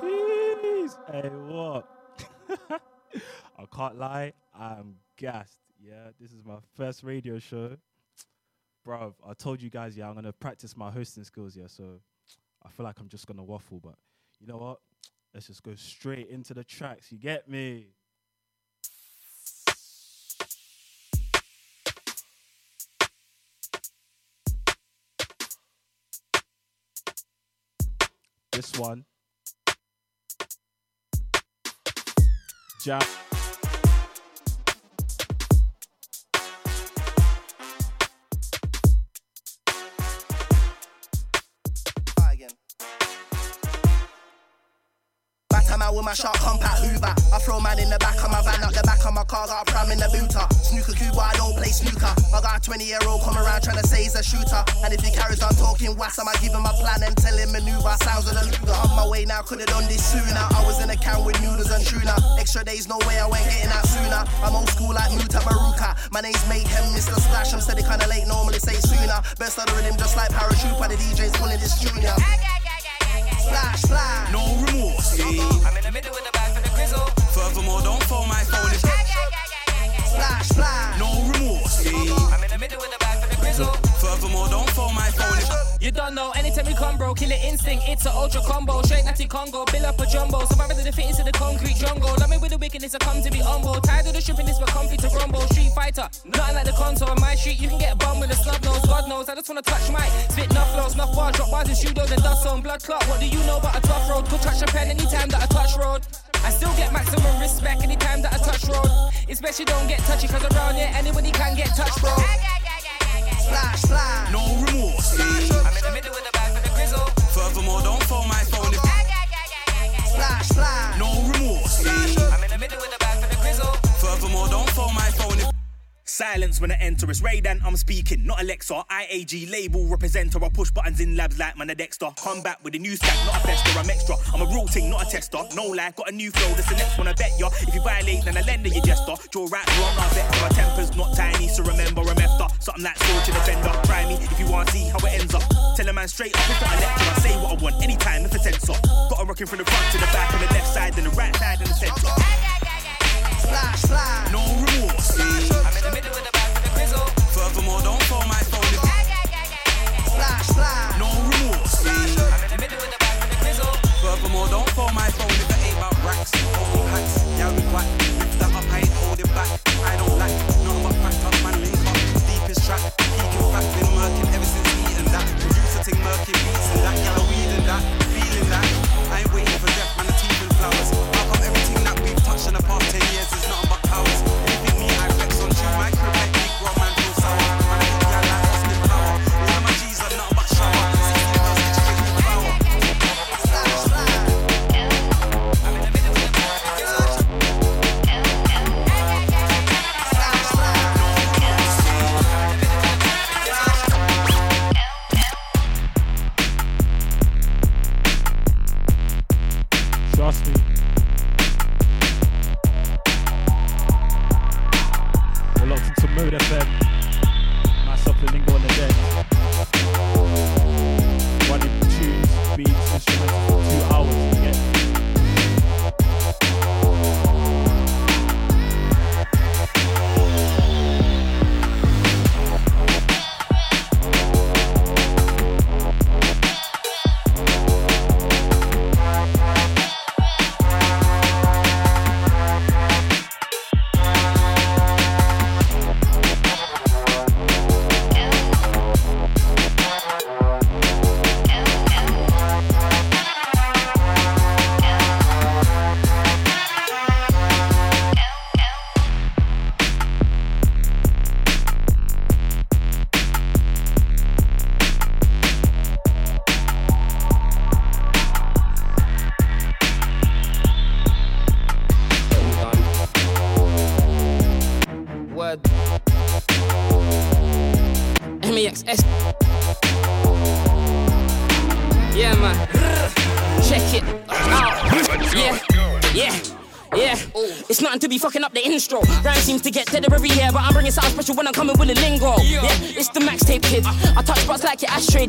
Jeez. Hey, what? I can't lie, I'm gassed. Yeah, this is my first radio show. Bro, I told you guys, yeah, I'm gonna practice my hosting skills, yeah. So I feel like I'm just gonna waffle, but you know what? Let's just go straight into the tracks. You get me? This one. Jam. With my sharp compact Hoover. I throw man in the back of my van, up the back of my car, got a pram in the booter. Snooker Cuba, I don't play snooker. I got a 20 year old come around trying to say he's a shooter. And if he carries on talking was, I give him a plan and tell him maneuver. Sounds of the Luger. On my way now, could've done this sooner. I was in a can with noodles and tuna. Extra days, no way I went getting out sooner. I'm old school like Mutabaruka. My name's Mayhem, Mr. Splash. I'm steady kinda late, normally say sooner. Best of the rhythm, just like parachute, but the DJ's calling this junior. Splash, splash. No remorse. I'm in the middle with the bag for the grizzle. Furthermore, don't phone my phone. If Splash, splash. no remorse. I'm in the middle with the bag for the grizzle. Furthermore, don't phone my phone. You don't know, anytime we come, bro, killer instinct, it's a ultra combo. Straight natty Congo, bill up a jumbo. Surviving to the fit into the concrete jungle. Love me with the wickedness, I come to be humble. Tired of the stripping, this, but comfy to rumble. Street fighter, nothing like the console. On my street, you can get a bum with a snub nose. God knows, I just wanna touch my spit, enough flows, enough bars, drop bars in studios and dust on. Blood clot, what do you know about a tough road? Could touch a pen anytime that I touch road. I still get maximum respect anytime that I touch road. Especially don't get touchy, cause around here anybody can get touched, bro. Splash, splash. no remorse. I'm in the middle with the bag for the grizzle. Furthermore, don't phone my phone. If Splash, splash. no remorse. I'm in the middle with the bag for the grizzle. Furthermore, don't phone my phone. If Silence when I enter, it's Raydan, I'm speaking, not Alexa. IAG label representer, I push buttons in labs like man a Dexter. Come back with a new stack, not a fester, I'm extra. I'm a real thing, not a tester. No lie, got a new flow, that's the next one I bet ya. If you violate, then I lend you jester. Draw right, draw I bet my temper's not tiny, so remember I'm after. Something like scorching offender. Try me if you wanna see how it ends up. Tell a man straight up, it's not a lecture. I say what I want, anytime if it's sensor. Got a rocking from the front to the back, on the left side, then the right side, and the center. Splash, splash. No remorse. I'm the middle with the bag for the grizzle. Furthermore, don't phone my phone. If Splash, splash. no remorse. I'm in the middle with the bag for the grizzle. Furthermore, don't phone my phone if it ain't about racks. Old hats, yeah, we whack. Lift that up, I ain't holding back. I don't like nothing but fact up, man, link up. Deepest track, peaking fact, been working ever since eating that. Producer ting murky your.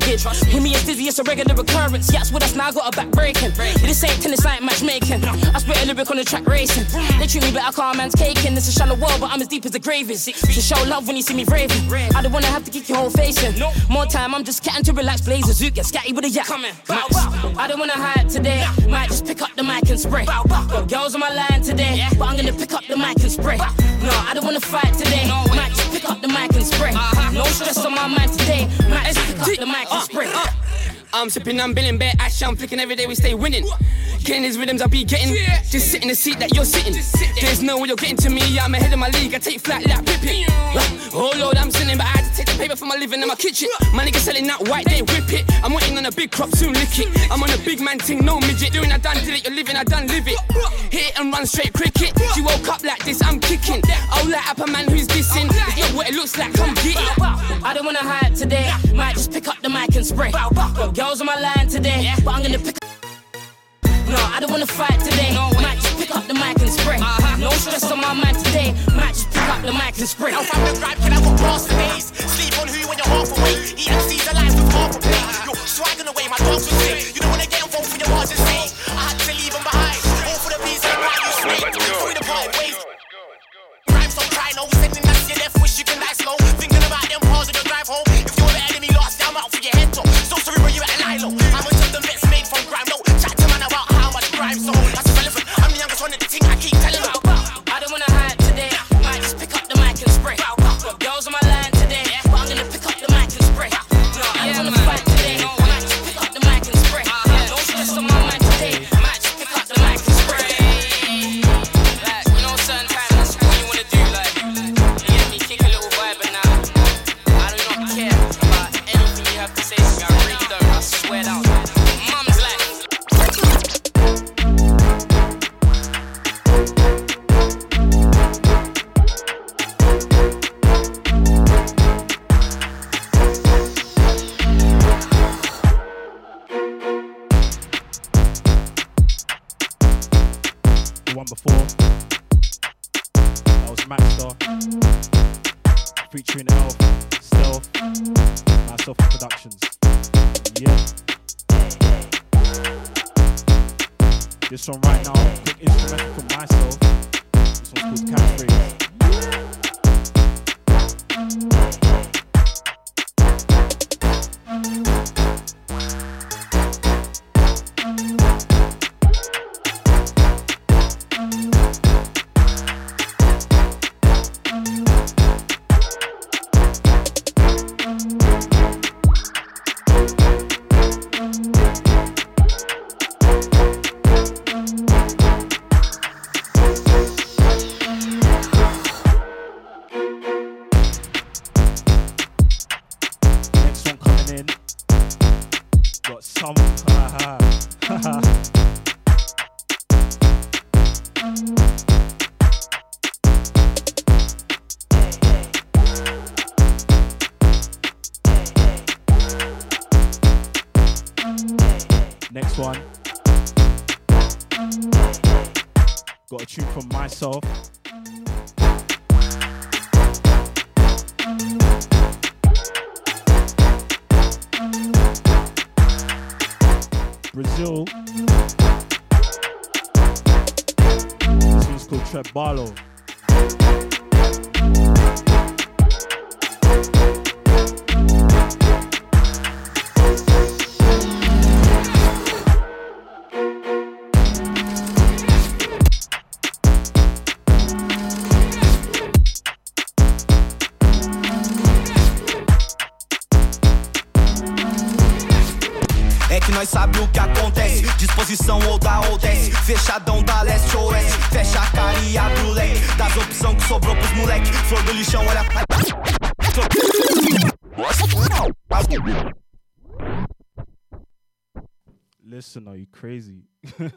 With me, it's dizzy, it's a regular occurrence. Yes, with us now, I got a back breaking. This ain't tennis, I ain't matchmaking. I spit a lyric on the track racing. They treat me better, car man's caking. It's a shallow world, but I'm as deep as the grave is. So show love when you see me raving. I don't wanna have to kick your whole face in. More time, I'm just catting to relax, blaze a zoot, get scatty with a yak. I don't wanna hide today. Might just pick up the mic and spray. Got girls on my line today, but I'm gonna pick up the mic and spray. No, I don't wanna fight today. Might just pick up the mic and spray. No stress on my mind today. Might just pick up the mic uh, and spray. I'm sipping, I'm billing, bare ash, I'm flicking every day we stay winning. Getting these rhythms I'll be getting, just sit in the seat that you're sitting. There's no way you're getting to me, I'm ahead of my league, I take flat like Pippin. Oh lord, I'm sinning, but I had to take the paper for my living in my kitchen. My niggas selling that white, they whip it. I'm waiting on a big crop, soon lick it. I'm on a big man ting, no midget. Doing I done did it, you're living, I done live it. Hit and run straight cricket. She woke up like this, I'm kicking. I'll light up a man who's dissing. Oh, it's not what it looks like, come get it. I don't wanna hide today. Might just pick up the mic and spray. Got girls on my line today, but I'm gonna pick. No, I don't wanna fight today. Might just pick up the mic and spray. Uh-huh. No stress on my mind today. Might just pick up the mic and spray. Now from the gripe, can I go past the days? Sleep on who you when you're half away. EMC's alive with half a plate. You're swagging away, my dogs will say. You don't wanna get involved with your bars and say. I had to leave them behind. All for the bees and right, you snake. Through the party ways. Rhymes don't cry, no. Sending that to your left, wish you can die slow. Thinking about them bars on your drive home. Yeah. This one right now, quick instrumental from myself. This one's called Catchphrase.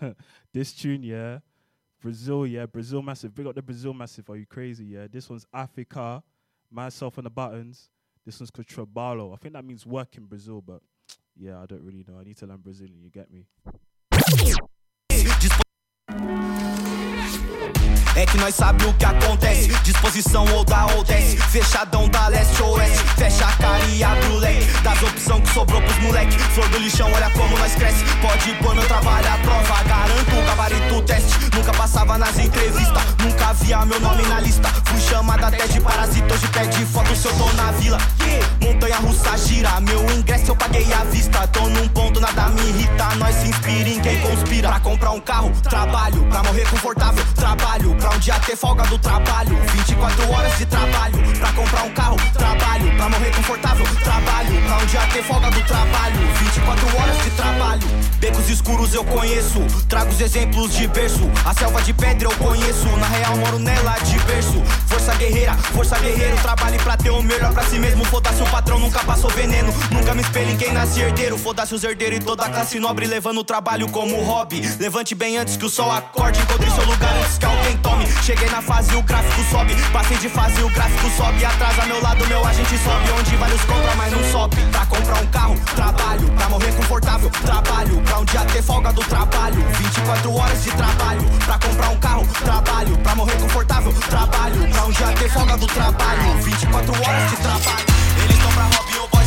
this tune, yeah. Brazil, yeah. Brazil massive. Big up the Brazil massive. Are you crazy? Yeah. This one's Africa. Myself and the buttons. This one's called Trabalho. I think that means work in Brazil, but yeah, I don't really know. I need to learn Brazilian. You get me? É que nós sabe o que acontece. Disposição ou dá ou desce. Fechadão da leste ou oeste. Fecha a cara e abre o leque. Das opção que sobrou pros moleque. Flor do lixão, olha como nós cresce. Pode pôr meu trabalho à prova. Garanto o gabarito teste. Nunca passava nas entrevistas. Nunca via meu nome na lista. Fui chamada até de parasita. Hoje pede foto se eu tô na vila. Montanha russa gira. Meu ingresso eu paguei à vista. Tô num ponto, nada me irrita. Nós se inspira em quem conspira. Pra comprar um carro, trabalho. Pra morrer confortável, trabalho. Pra um dia ter folga do trabalho. 24 horas de trabalho. Pra comprar um carro, trabalho. Pra morrer confortável, trabalho. Pra um dia ter folga do trabalho. 24 horas de trabalho. Becos escuros eu conheço. Trago os exemplos de berço. A selva de pedra eu conheço. Na real, moro nela de berço. Força guerreira, força guerreiro. Trabalhe pra ter o melhor pra si mesmo. Foda-se o patrão, nunca passou veneno. Nunca me espelho em quem nasce herdeiro. Foda-se os herdeiros e toda a classe nobre. Levando o trabalho como hobby. Levante bem antes que o sol acorde. Encontre seu lugar antes que alguém tome. Cheguei na fase, o gráfico sobe. Passei de fase, o gráfico sobe. Atrás a meu lado, meu agente sobe. Onde vários compram, mas não sobe. Pra comprar um carro, trabalho. Pra morrer confortável, trabalho. Pra um dia ter folga do trabalho. 24 horas de trabalho. Pra comprar um carro, trabalho. Pra morrer confortável, trabalho. Pra um dia ter folga do trabalho. 24 horas de trabalho. Eles estão pra Robin, o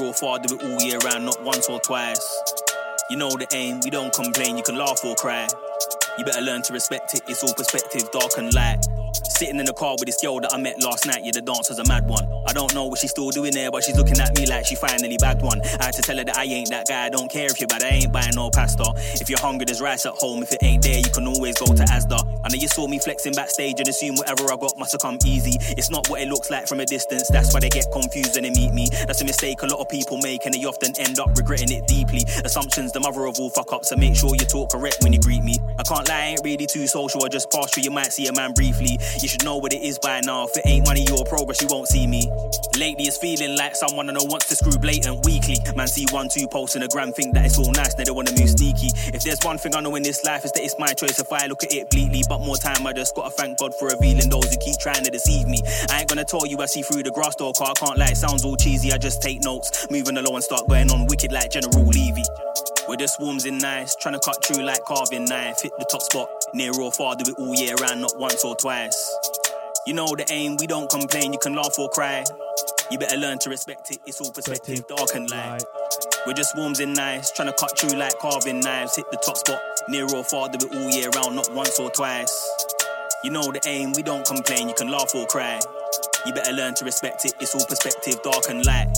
near far, do it all year round, not once or twice. You know the aim, we don't complain, you can laugh or cry. You better learn to respect it, it's all perspective, dark and light. Sitting in the car with this girl that I met last night, yeah, the dancer's a mad one. I don't know what she's still doing there, but she's looking at me like she finally bagged one. I had to tell her that I ain't that guy, I don't care if you're bad, I ain't buying no pasta. If you're hungry, there's rice at home, if it ain't there, you can always go to Asda. I know you saw me flexing backstage and assume whatever I got must have come easy. It's not what it looks like from a distance, that's why they get confused when they meet me. That's a mistake a lot of people make, and they often end up regretting it deeply. Assumptions, the mother of all fuck ups, so make sure you talk correct when you greet me. I can't lie, I ain't really too social, I just pass through, you might see a man briefly. You should know what it is by now. If it ain't money or progress, you won't see me. Lately, it's feeling like someone I know wants to screw blatant weekly. Man, see one, two posts in a gram, think that it's all nice, now they wanna move sneaky. If there's one thing I know in this life, is that it's my choice if I look at it bleakly. But more time, I just gotta thank God for revealing those who keep trying to deceive me. I ain't gonna tell you I see through the grass door, car, I can't lie, it sounds all cheesy. I just take notes, moving along and start going on wicked like General Levy. We're just warms in nice, trying to cut through like carving knife. Hit the top spot, Near or far, do it all year round, not once or twice. You know the aim, we don't complain, you can laugh or cry. You better learn to respect it, it's all perspective, dark and light. We're just warms and nice, trying to cut through like carving knives. Hit the top spot, near or far, do it all year round, not once or twice. You know the aim, we don't complain, you can laugh or cry. You better learn to respect it, it's all perspective, dark and light.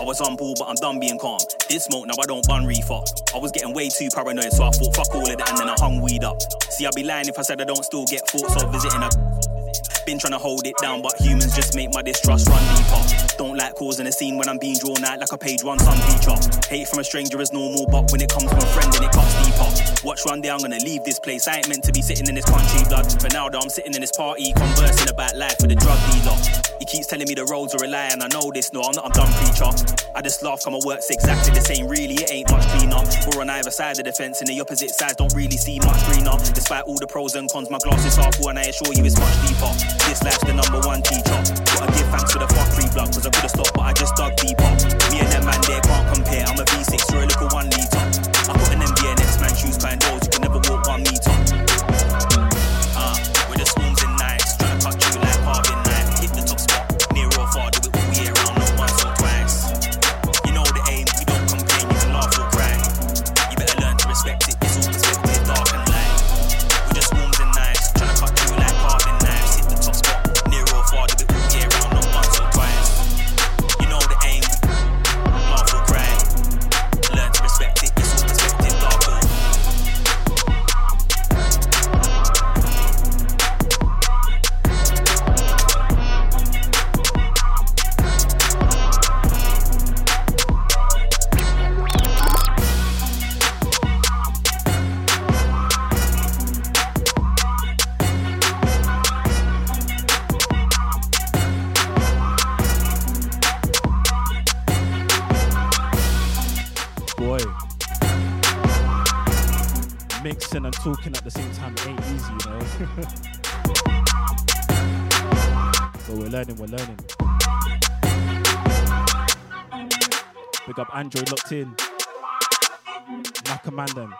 I was on but I'm done being calm. This smoke, now I don't bun reefer. I was getting way too paranoid, so I thought fuck all of that and then I hung weed up. See, I'd be lying if I said I don't still get thoughts of visiting a been trying to hold it down, but humans just make my distrust run deeper. Don't like causing a scene when I'm being drawn out like a page one sun feature. Hate from a stranger is normal, but when it comes from a friend, then it cuts deeper. Watch one day I'm gonna leave this place. I ain't meant to be sitting in this country, blood. For now, though, I'm sitting in this party, conversing about life with a drug dealer. He keeps telling me the roads are a lie, and I know this. No, I'm not a dumb preacher. I just laugh, come my work's exactly the same. Really, it ain't much cleaner. We're on either side of the fence, and the opposite sides don't really see much greener. Despite all the pros and cons, my glass is half full, and I assure you it's much deeper. This life's the number one teacher. Gotta give thanks for the fuck free blood, cause I could've stopped, but I just dug deeper. Me and them man there we're learning. Big up Android locked in. Macamandem.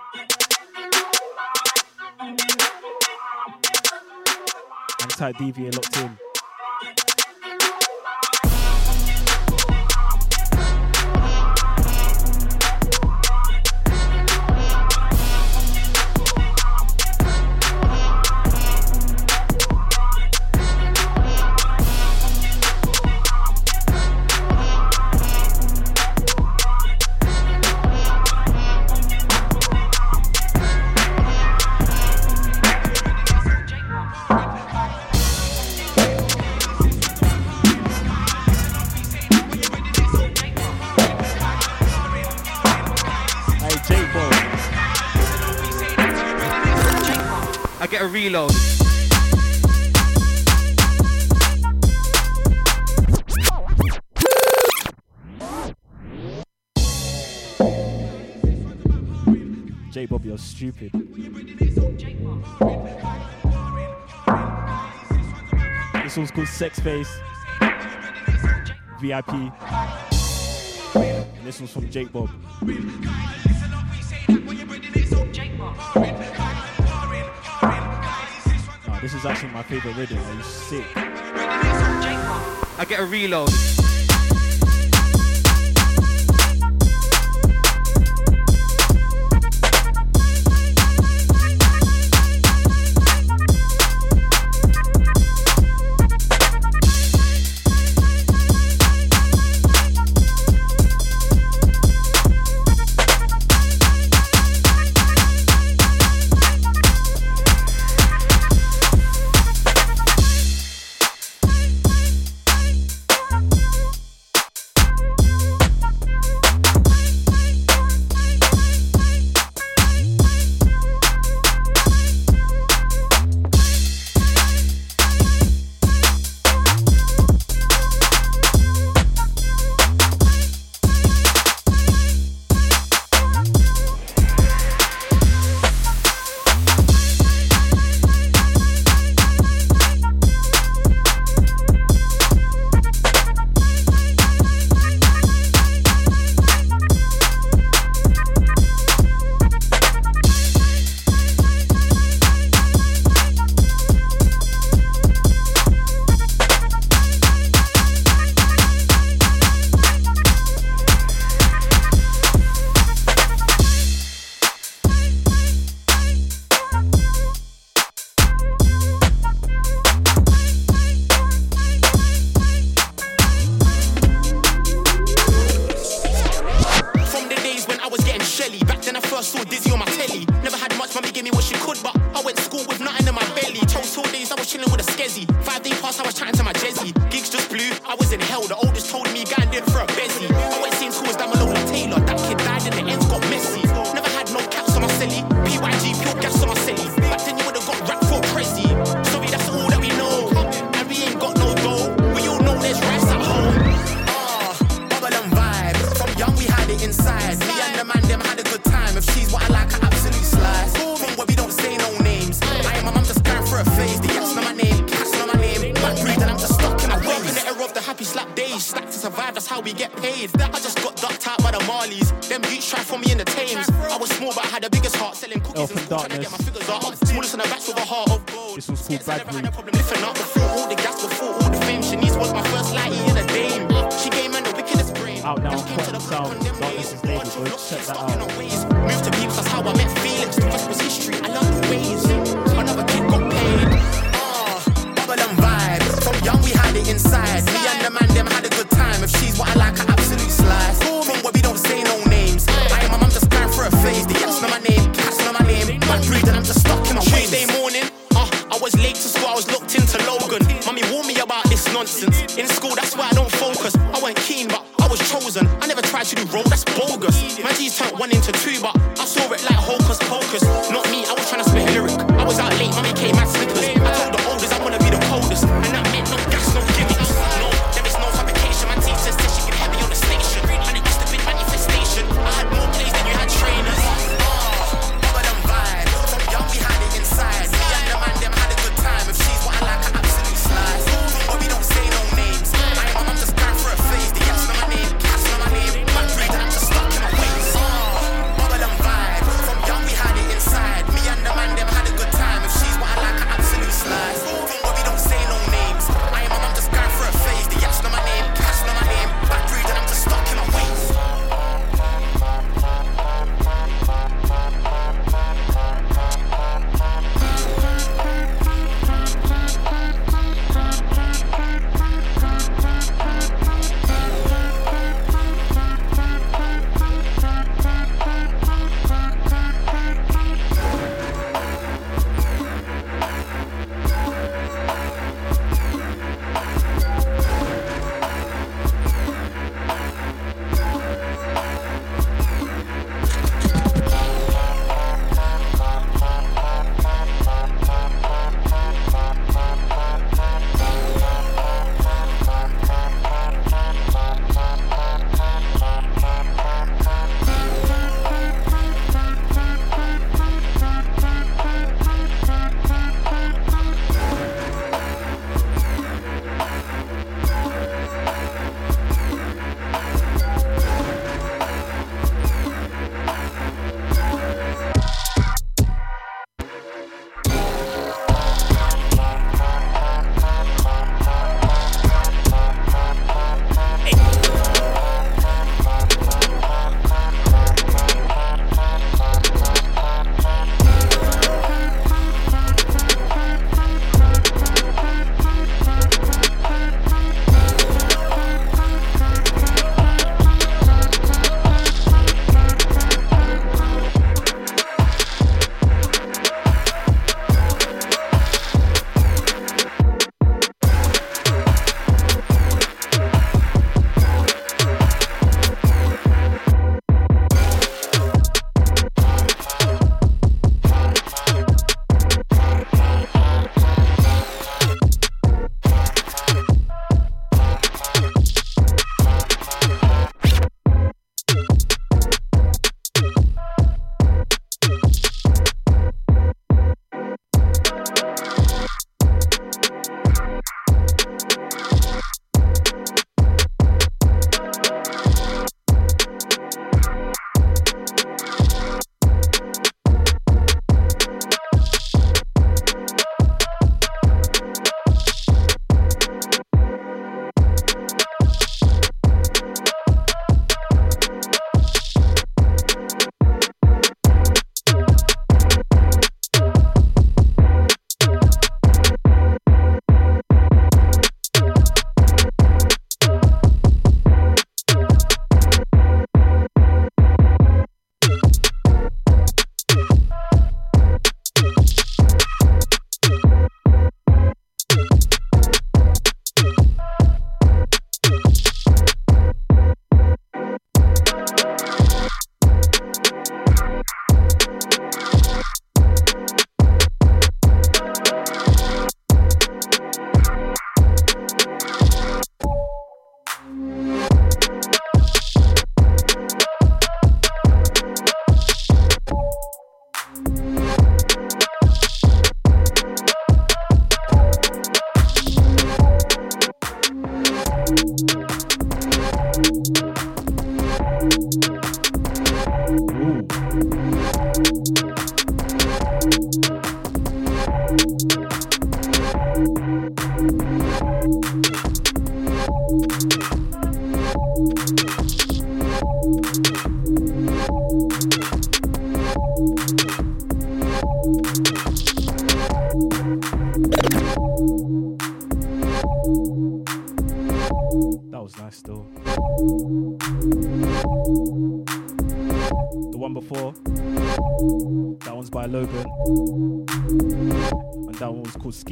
Anti DVA locked in. A reload. J Bob, you're stupid. This one's called Sex Face VIP. And this one's from Jake Bob. Nah, this is actually my favorite rhythm. You sick? I get a reload.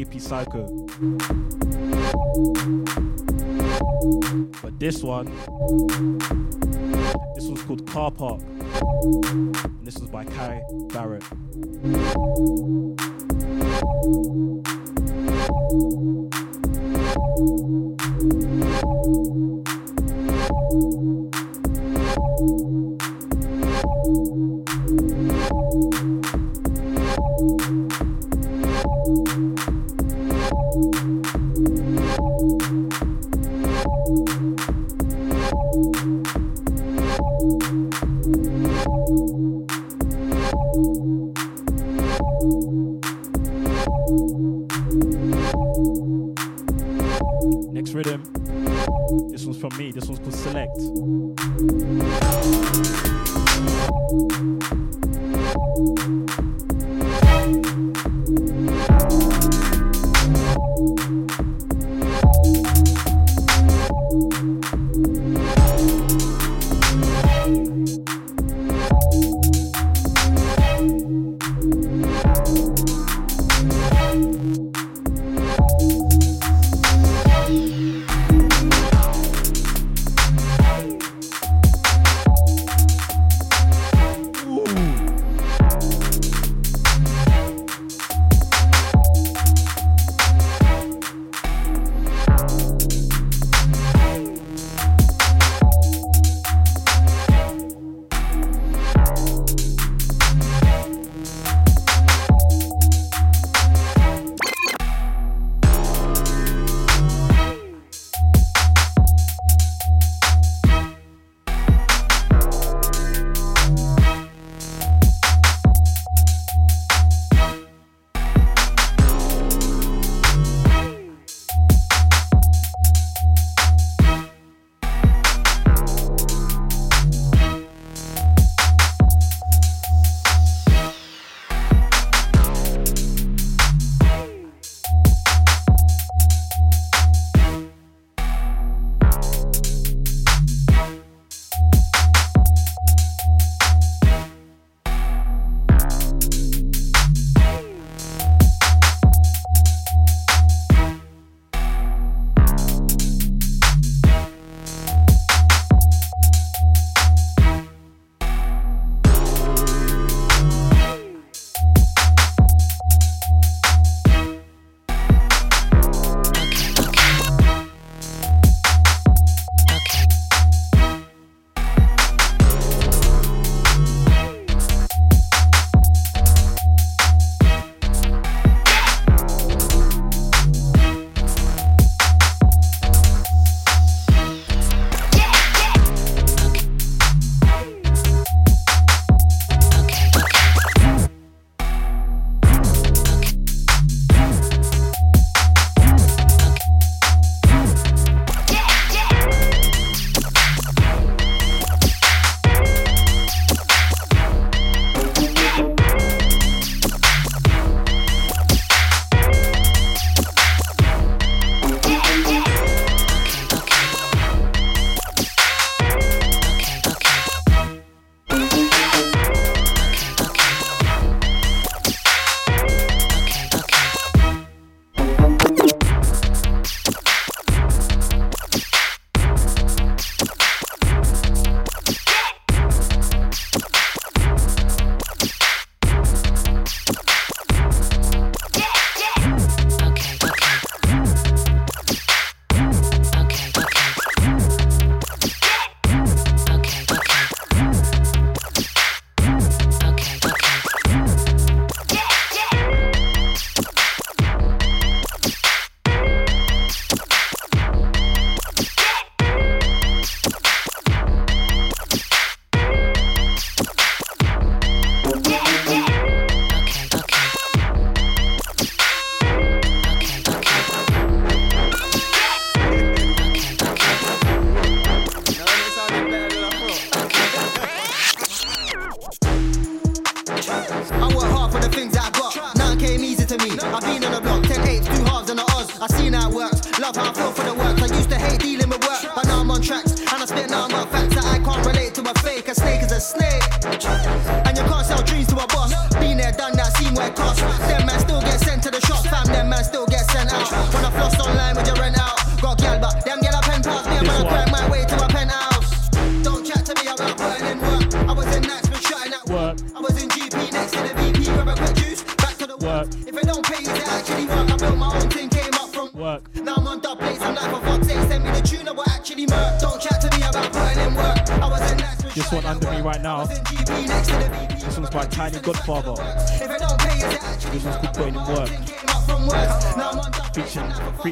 Hippie Psycho. But this one, this one's called Car Park. And this was by Kai Barrett.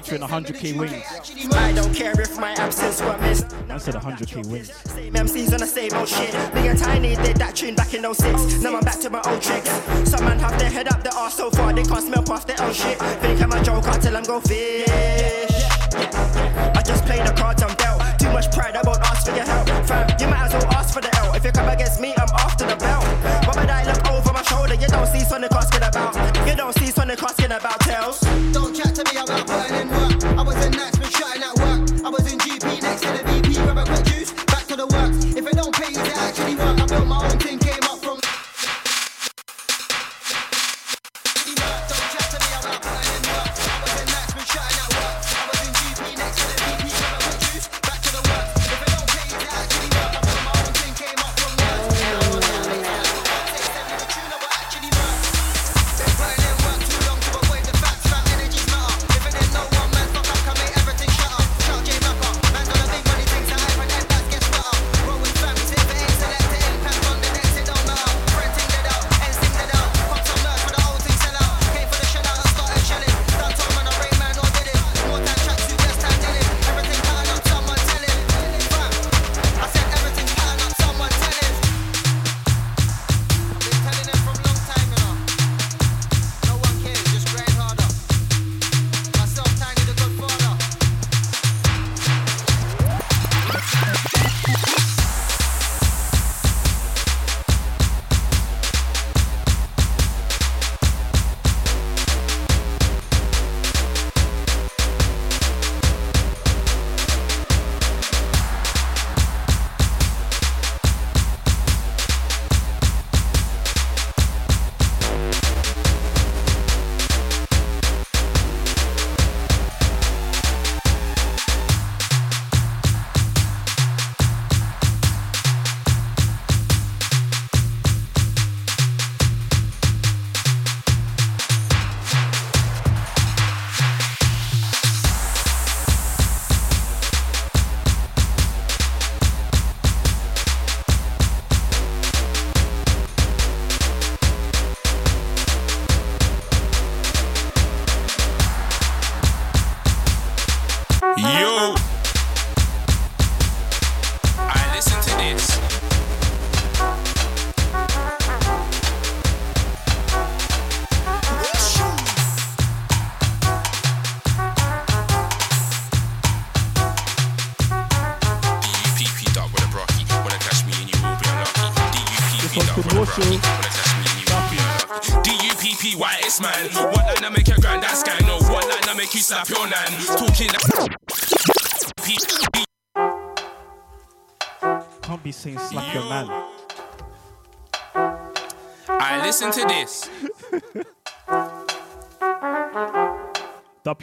featuring 100k wins. I don't care if my absence were missed. I said 100k wins.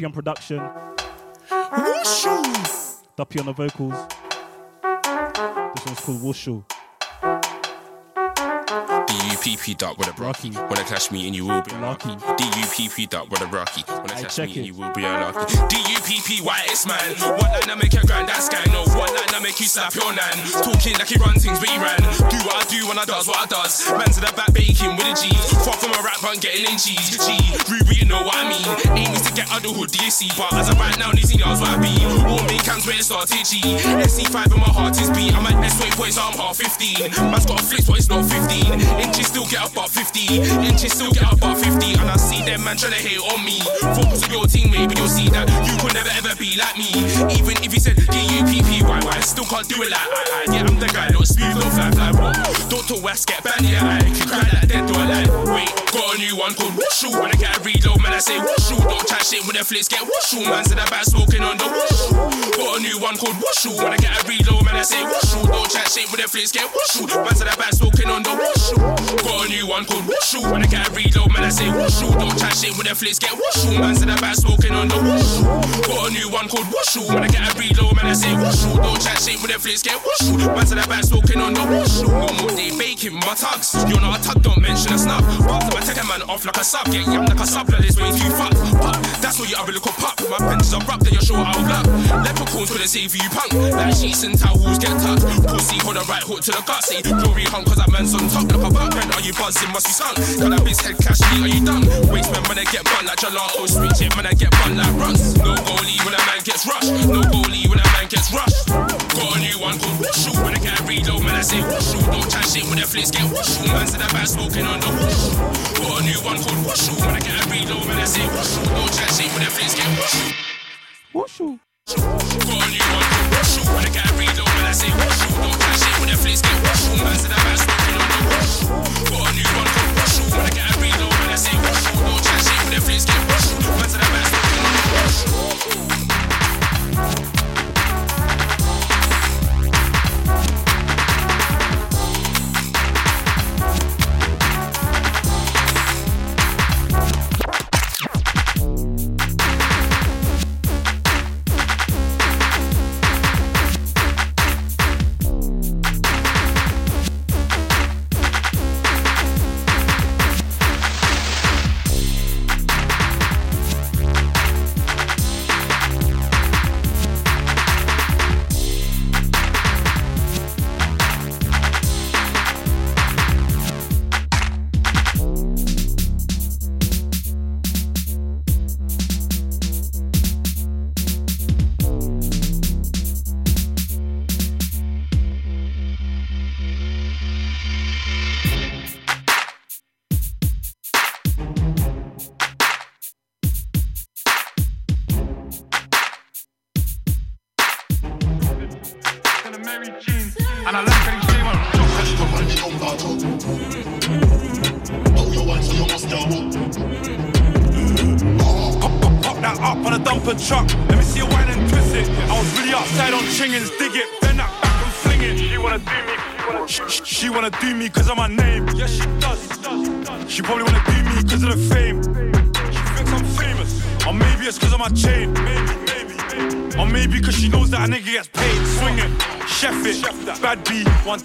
on production. Wushu! Duppy on the vocals. This one's called Wushu. DUPP up with a rocky. when I clash me and you will be lucky. DUPP up with a rocky. when I clash me and you will be unlucky. DUPP, why it's man? One line I make your grand ass guy. No, one line I make you slap your nan. Talking like he run things, but he ran. Do what I do when I does what I does. Man to the back baking with a G. Fuck from a rap, but I'm getting in cheese. G, Ruby, you know what I mean. Aim is to get out the hood, see? But as I right now, these niggas where I be. All main cams where it started, G. SC5 and my heart is beat. I'm at S20 points, so I'm half 15. Man's got a flex, but it's not 15. Inches still get up at 50. Inches still get up at 50. And I see them man trying to hate on me. Focus on your team, maybe you'll see that you could never ever be like me. Even if you said D-U-P-P-Y-Y, still can't do it like I. I. Yeah, I'm the guy, no speed, no don't fly, fly, what? Don't talk west, get banned, yeah, I. Can cry like dead, do I lie? Wait, got a new one called Wushu. When I get a reload, man, I say Wushu. Don't chat shit when the flicks, get Wushu. Man, said about smoking on the Wushu. Got a new one called Wushu. When I get a reload, man, I say Wushu. Don't chat shit when the flicks, get Wushu. Man, said about smoking on the Wushu. Got a new one called Wushu. When I get a reload, man, I say Wushu. Don't chat shit when the flicks get Wushu. In the back smoking on the Wushu. Got a new one called Wushu. When I get a reload, man, I say Wushu. Don't chat shit when the flicks get Wushu. In the back smoking on the Wushu. No more day baking my tugs. You're not a tug, don't mention a snub. After I take a man off like a sub, get yam like a sub, like this way you fuck. Pop, that's what you have a little pop. My punches are rough, then you're sure I'll block. Leprechauns couldn't save you punk. Like sheets and towels get tucked. Pussy hold a right hook to the gut. Say glory hunt, cause that man's on top. Like a buck, man, are you buzzing? Must be sunk. Got that bitch head cash, me, are you done? Waste man, when I get bun like gelato. Switch it, when I get bun like runs. No goalie when a man gets rushed. No goalie when a man gets rushed. Got a new one called Wushu. When I get reload, man, I say Wushu. Don't chat shit when the flicks get Wushu. Man's in the back smoking on the Wushu. Got a new one called Wushu. When I get a reload, man, I say Wushu. Don't chat shit when the flicks get Wushu. Wushu. Got a new one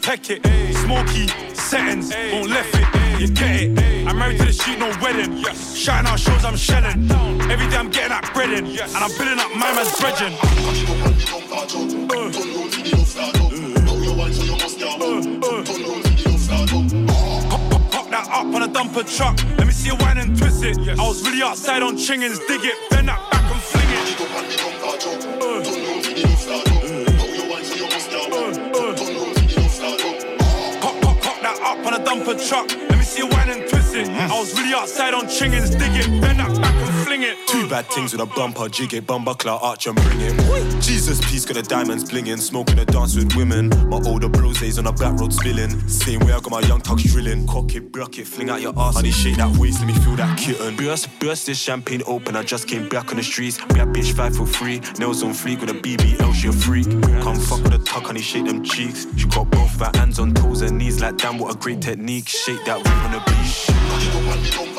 tech it. Smoky, settings, won't left it. You get it. I'm married to the street, no wedding. Shouting out shows, I'm shelling. Every day I'm getting that bread in. And I'm building up my man's brethren. Uh. Pop, pop, that up on a dumper truck. Let me see you wine and twist it. I was really outside on chingins, dig it, outside on chingins, dig it, bend that back and fling it. Two bad things with a bumper, jig it, bumper clout, arch and bring it. Jesus, peace, got the diamonds blinging, smoking a dance with women. My older bros days on a back road spilling. Same way I got my young tucks drilling. Cock it, block it, fling out your ass. Honey, shake that waist, let me feel that kitten. Burst, burst this champagne open, I just came back on the streets. Grab bitch five for free, nails on fleek with a BBL, she a freak. Come fuck with a tuck, honey, shake them cheeks. She got both her hands on toes and knees, like damn, what a great technique. Shake that ring on the beach.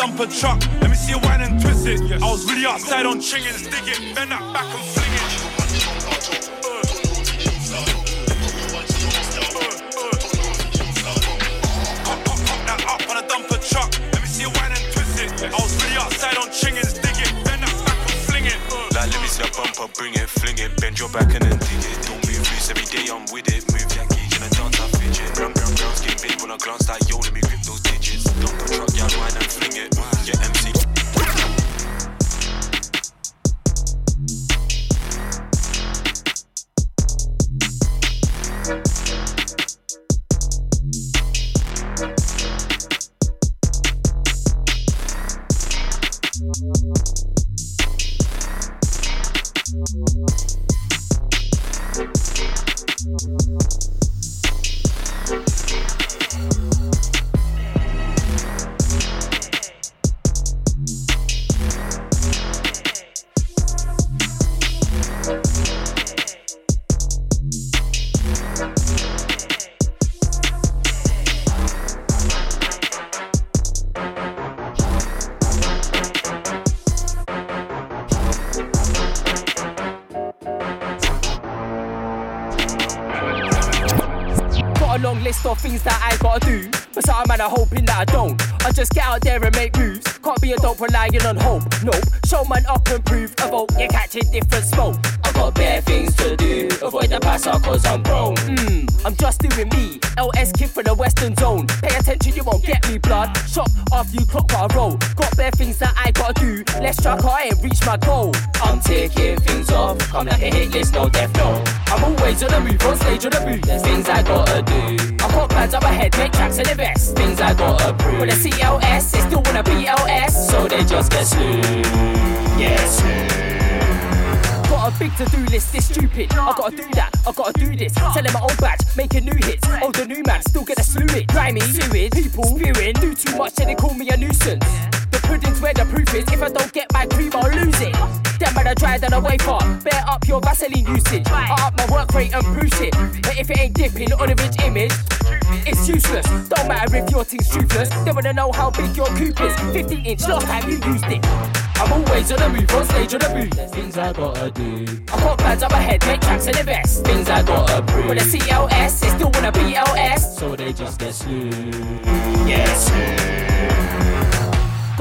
That truck. Let me see you wine and twist it. I was really outside on chingins, dig it, bend that back and fling it. That truck. Let me see you and twist it. I was really outside on dig it, bend that back and fling it. Like, let me see bumper, bring it, fling it, bend your back and then dig it. Don't move loose every day, I'm with it. Move that gauge in a dance, I fidget. Brown, brown, brown skin, big when I glance like yo, let me grip those yeah, wine and fling it. Yeah, MC. Got out there and make moves. Can't be a dope relying on hope. Nope, show man up and prove. A vote, you're catching different smoke. I got bare things to do. Avoid the passer cause I'm grown. Hmm, I'm just doing me. LS kid from the western zone. Pay attention, you won't get me blood. Shot after you clock what I roll. Got bare things that I gotta do. Let's track I ain't reach my goal. I'm taking things off. Come like a hit list, no death no. I'm always on the move, on stage on the move. There's things I gotta do. Plans up ahead, make tracks and invest. Things I gotta prove. With a CLS, they still wanna BLS, so they just get slew. Yes. Got a big to do list, this stupid. I gotta do that, I gotta do this. Selling my old batch, making new hits. Oh, the new man, still gonna slew it. Grimy, sewage, people, spewing. Do too much, and they call me a nuisance. The pudding's where the proof is. If I don't get my cream, I'll lose it. Them are dry than a wafer. Bear up your Vaseline usage. I up my work rate and boost it. But if it ain't dipping on a rich image, it's useless. Don't matter if your team's toothless. They wanna know how big your coupe is. 50 inch, last time you used it. I'm always on the move, on stage on the move. There's things I gotta do. I got plans up ahead, make tracks and invest. Things I gotta prove. With a CLS, they still wanna BLS. So they just get slew. Yes.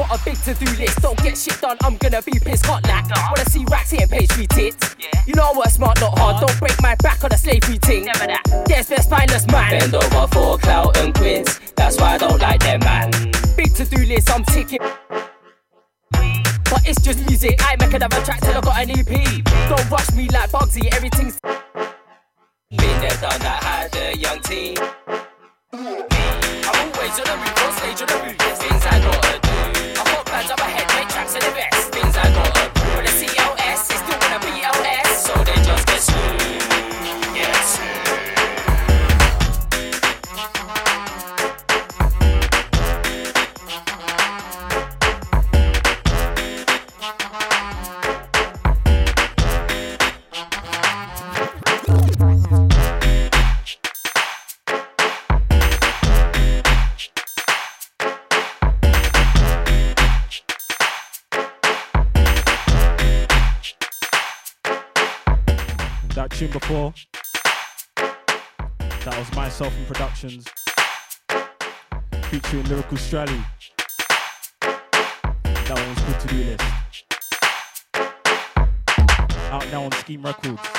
Got a big to do list, don't get shit done, I'm gonna be pissed hot like Wanna see racks hitting pastry tits? You know I work smart, not hard, uh-huh. don't break my back on a slavery ting. Never that. There's best spineless man. Bend over for clout and quids, that's why I don't like them man. Big to do list, I'm ticking. But it's just music, I make another track till I got an EP. Don't rush me like Bugsy, everything's been there, done that, had a young team. I'm always on the on stage on the move. Things I gotta plans up ahead, make tracks and invest. Things I gotta do. With a CLS, it's still wanna BLS, so they just get slew. Tune before, that was myself and productions featuring Lyrical Strally. That one was good to do list. Out now on Scheme Records.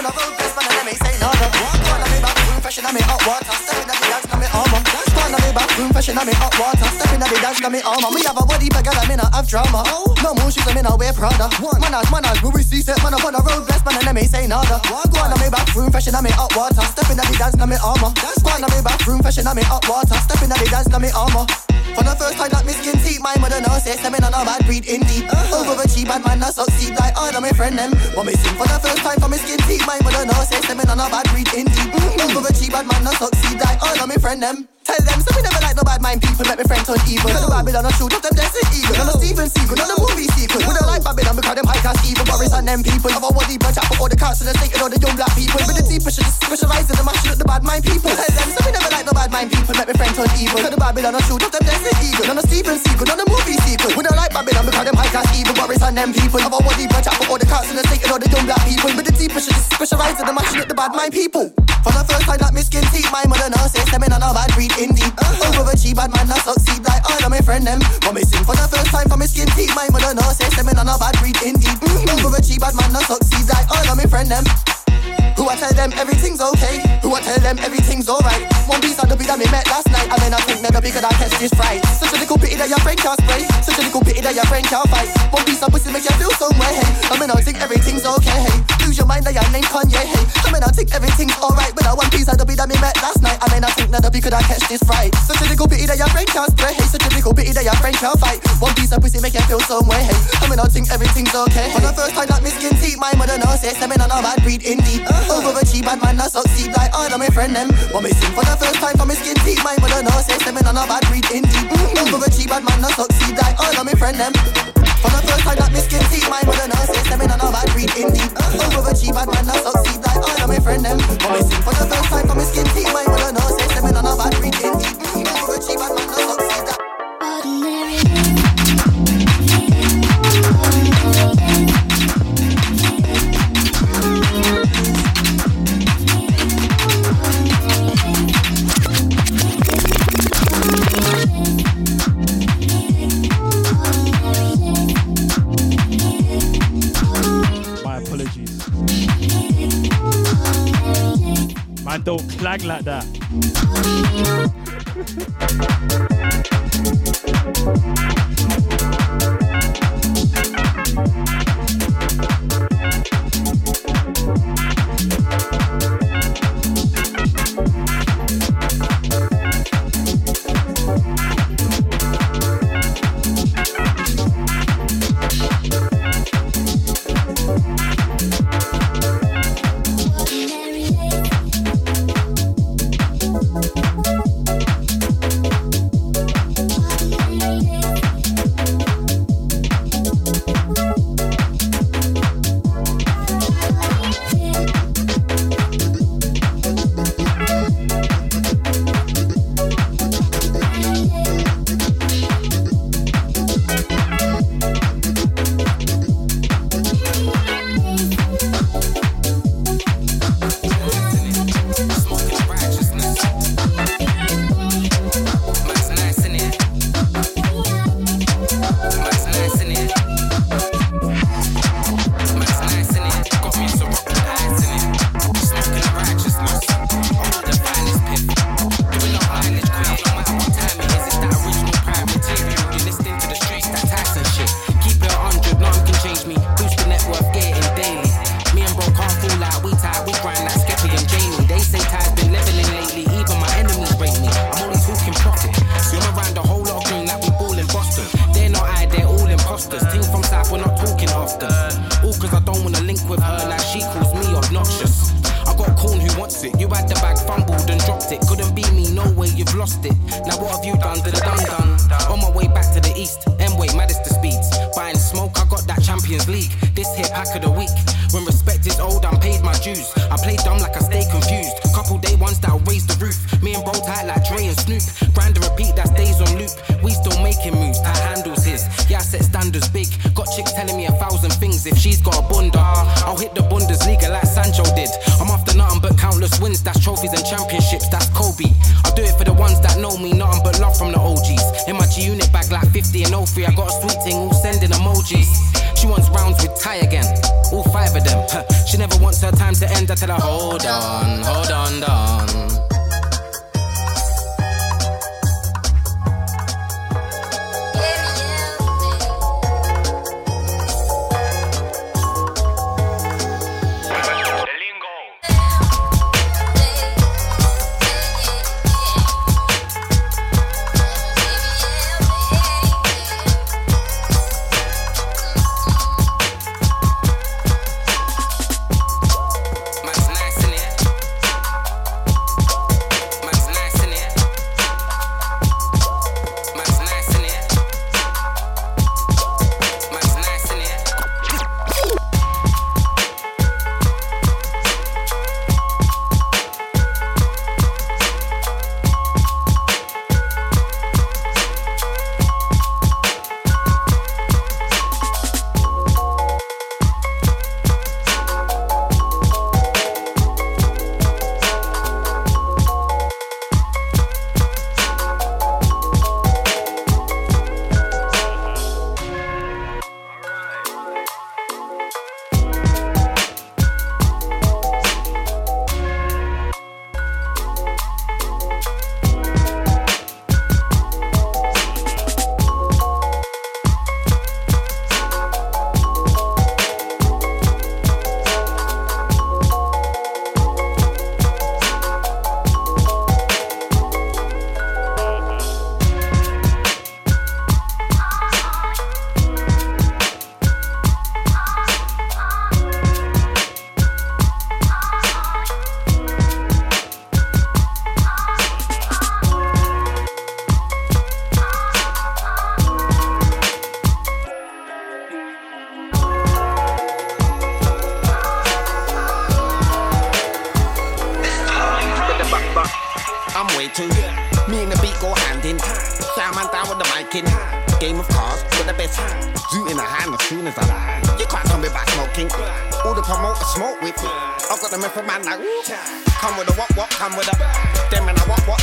See Man, I man, and them ain't say nada. One of me back room fresh and me hot water. Step in the dance, now me armor. One of me back room fresh and me hot water. Step in the dance, now me armor. Me have a body bigger than me not drama. No more shoes, me not wear Prada. Man, I man, we see Man, I on the road best man, and them ain't say nada. One of me back room fresh and me hot water. Step in the dance, now me armor. One of me back room fresh and me hot water. Step in the dance, now me armor. For the first time that me skin teeth, my mother now says them in on a bad breed indeed. Uh-huh. Overachieve, bad man, I succeed like all of my friend them. But me sing for the first time for me skin teeth, my mother now says them in on a bad breed indeed. Mm-hmm. Overachieve, bad man, I succeed like all of my friend them. Tell them, so we never like no bad mind people, let me friend turn evil. The Babylon a shoot up them desert eagle. None of Steven Seagal, none of movie sequel. We don't like Babylon because them high class evil. Boris and them people have a body bunch up for all the council and state and all the young black people. With the deeper shit, specialize in the mashing up the bad mind people. Tell them, so we never like no bad mind people, let me friend turn evil. The Babylon a shoot up them desert eagle. None of Steven Seagal, none of movie sequel. We don't like Babylon because them high class evil. Boris and them people have a body bunch up for All the council and state and all the young black people. With the deep pressure, just specialize in the mashing at the bad mind people. For the first time, like Miss Skin Teeth, my mother nurses, stemming on a bad breed indeed. Overachieve, bad man, I succeed like all of my friend them. Want me sing for the first time for Miss Skin Teeth, my mother nurses, stemming on a bad breed indeed. Overachieve, bad man, I succeed like all of my friend them. I tell them everything's okay? Who I tell them everything's alright? One piece of the beat that me met last night, and then I think that the bigger that catch this fright. Such a little pity that your friend can't spray. Such a little pity that your friend can't fight. One piece of pussy makes you feel some way. Hey, I mean I think everything's okay. Hey, lose your mind that your name Kanye. Hey, I mean I think everything's alright. But that one piece of the beat that me met last night, I mean I think that the bigger that catch this fright. Such a little pity that your friend can't spray. Hey, such a little pity that your friend can't fight. One piece of pussy make you feel some way. Hey, I mean I think everything's okay. For the first time that Miss Skin Teeth, my mother knows it. Stemming on a bad breed indeed. Uh-huh. Overachieve, bad man, I succeed like all of my friend them. Want me sing for the first time for me skin teeth, my mother knows it. Stemming on a bad breed indeed. Overachieve, bad man, I succeed like all of my friend them. For the first time that me skin teeth, my mother knows it. Stemming on a bad breed indeed. Overachieve, bad man, I succeed like all of my friend them. Want me sing for the first time for me skin teeth, my mother knows it. Stemming on a bad breed indeed. Overachieve, bad man, I succeed like My Man, don't clag like that.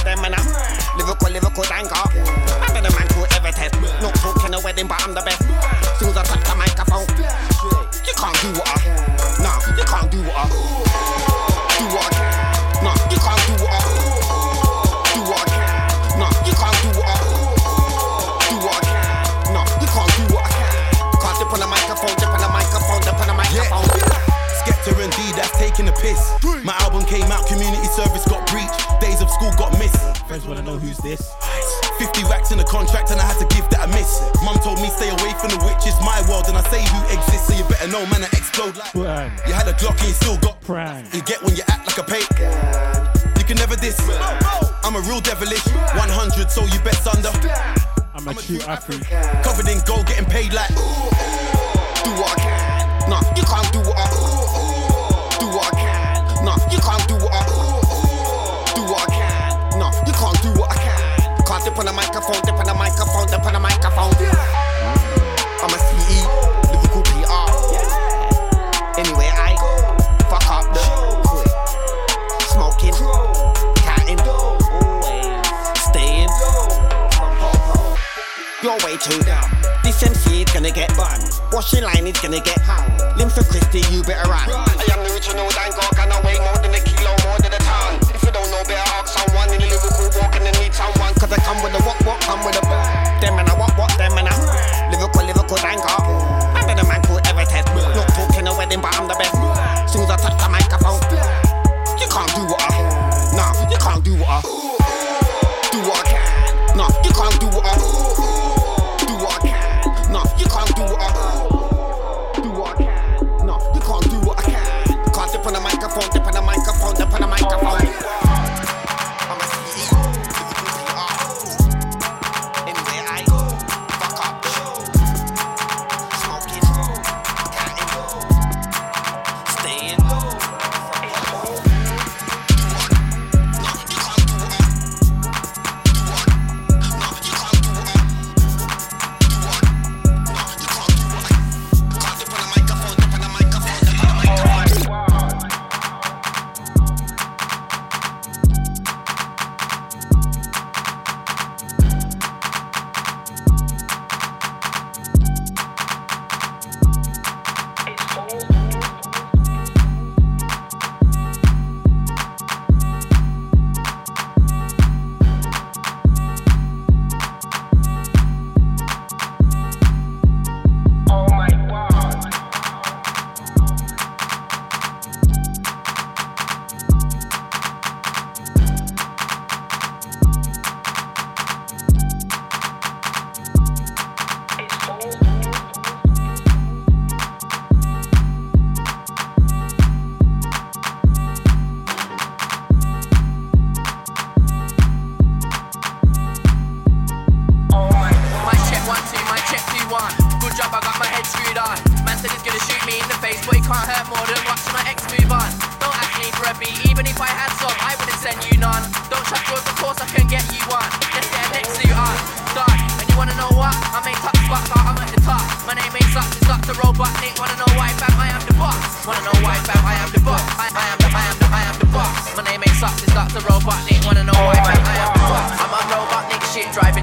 Them and a. Ah. Liverpool, Liverpool, danker. I'm the man who ever test. Not talking a wedding, but I'm the best. Friends wanna know who's this? 50 racks in the contract and I had to give that a miss. Mum told me stay away from the witch, it's my world and I say who exists, so you better know, man, I explode like. Pran. You had a Glock and you still got Pran. You get when you act like a pay. You can never diss. I'm a real devilish. 100, so you best under. I'm a true Afri. Covered in gold, getting paid like. Do what I can. Nah, you can't do what I. Do what I can. Nah, you can't do what I. Can't dip on the microphone, dip on the microphone, dip on the microphone. I'm a CE, Liverpool PR. Anyway, I fuck up the quick. Smoking, counting, staying. Your way too. dumb. This MC is gonna get bun. Washing line is gonna get hung. Limb for Christy, you better run. I am the original Dango, can come with a them and a what, what, them and a lyrical, lyrical Dango. I'm the man who ever test. Not talking a wedding, but I'm the best. Soon as I touch the microphone, you can't do what I. Nah, you can't do what I.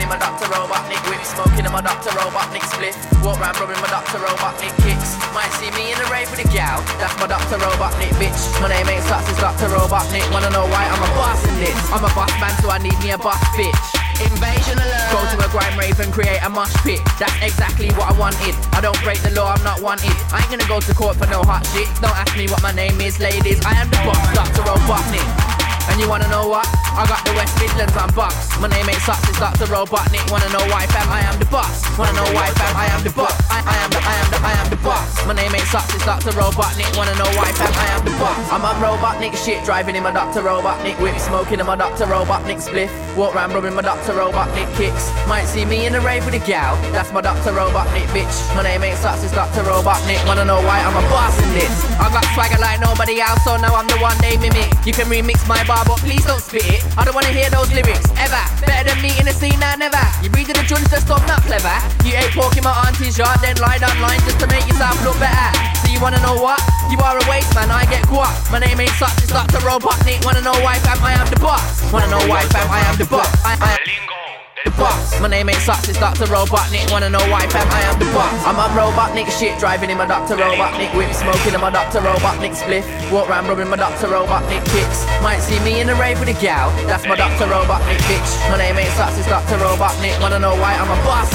in my Dr. Robotnik whip, smoking in my Dr. Robotnik split. Walk round rubbing my Dr. Robotnik kicks. Might see me in a rave with a gal, that's my Dr. Robotnik bitch. My name ain't Sucks, it's Dr. Robotnik. Wanna know why? I'm a boss in this. I'm a boss man, so I need me a boss bitch. Invasion alert. Go to a grime rave and create a mosh pit. That's exactly what I wanted. I don't break the law, I'm not wanted. I ain't gonna go to court for no hot shit. Don't ask me what my name is, ladies. I am the boss, Dr. Robotnik. And you wanna know what? I got the West Midlands on box. My name ain't Sucks, it's Dr. Robotnik. Wanna know why, fam? I am the boss. Wanna know why, fam? I am the boss. I, I am the, I am the, I am the boss. My name ain't Sucks, it's Dr. Robotnik. Wanna know why, fam? I am the boss. I'm on Robotnik shit, driving in my Dr. Robotnik whip, smoking in my Dr. Robotnik spliff. Walk round rubbing my Dr. Robotnik kicks. Might see me in a rave with a gal. That's my Dr. Robotnik bitch. My name ain't Sucks, it's Dr. Robotnik. Wanna know why? I'm a boss in this. I got swagger like nobody else, so now I'm the one they mimic. You can remix my but please don't spit it. I don't wanna hear those lyrics ever. Better than me in the scene, now never. You reading the tunes just stop, not clever. You ate pork in my auntie's yard, then lied online just to make yourself look better. So you wanna know what? You are a waste man, I get guap. My name ain't such, it's Dr. Robotnik. Wanna know why, fam? I am the boss. Wanna know why, fam? I am the boss. I, I the boss. My name ain't Sucks, it's Dr. Robotnik. Wanna know why, fam? I am the boss. I'm on Robotnik shit, driving in my Dr. Robotnik whip, smoking in my Dr. Robotnik spliff. Walk round rubbing my Dr. Robotnik kicks. Might see me in the rave with a gal, that's my Dr. Robotnik bitch. My name ain't Sucks, it's Dr. Robotnik. Wanna know why I'm a boss?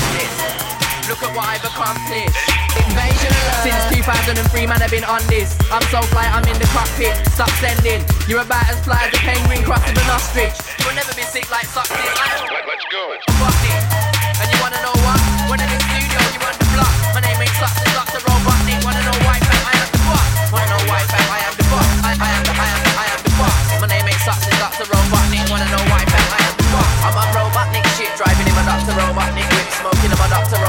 Look at what I've accomplished. Invasion. Since 2003, man, I've been on this. I'm so fly, I'm in the cockpit. Stop sending. You're about as fly as a penguin crossing an ostrich. You'll never be sick like sucks this. Let's go. Fuck it. And you wanna know what? When I'm in studio, you want the block. My name ain't it's Dr. Robotnik. Wanna know why, fam? I am the boss. Wanna know why, fam? I am the boss. I, I am the, I am the, I am the boss. My name ain't it's Dr. Robotnik. Wanna know why, fam? I am the boss. I'm on Robotnik shit, driving in my Dr. Robotnik whip, smoking in my Dr. Robotnik.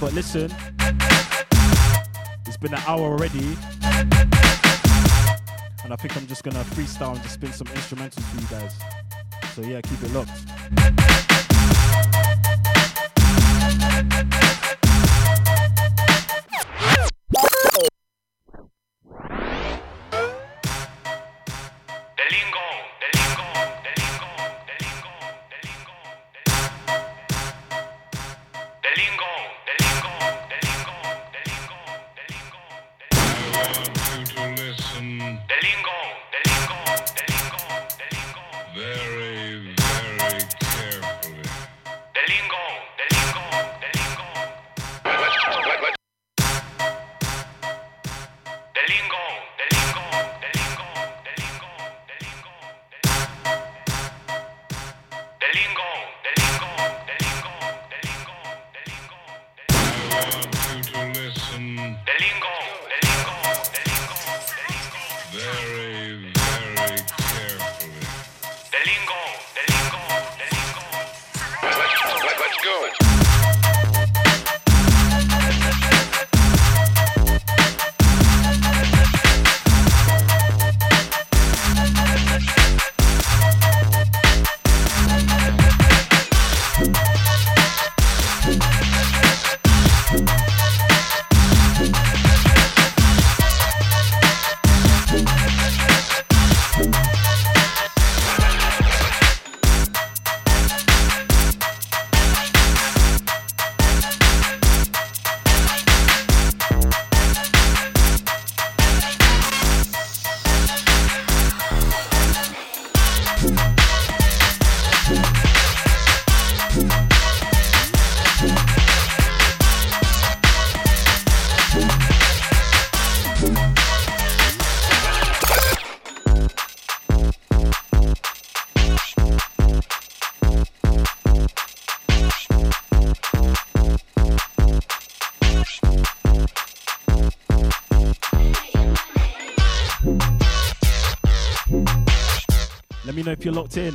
But listen, it's been an hour already, and I think I'm just gonna freestyle and just spin some instrumentals for you guys. So yeah, keep it locked. Go. Know locked in.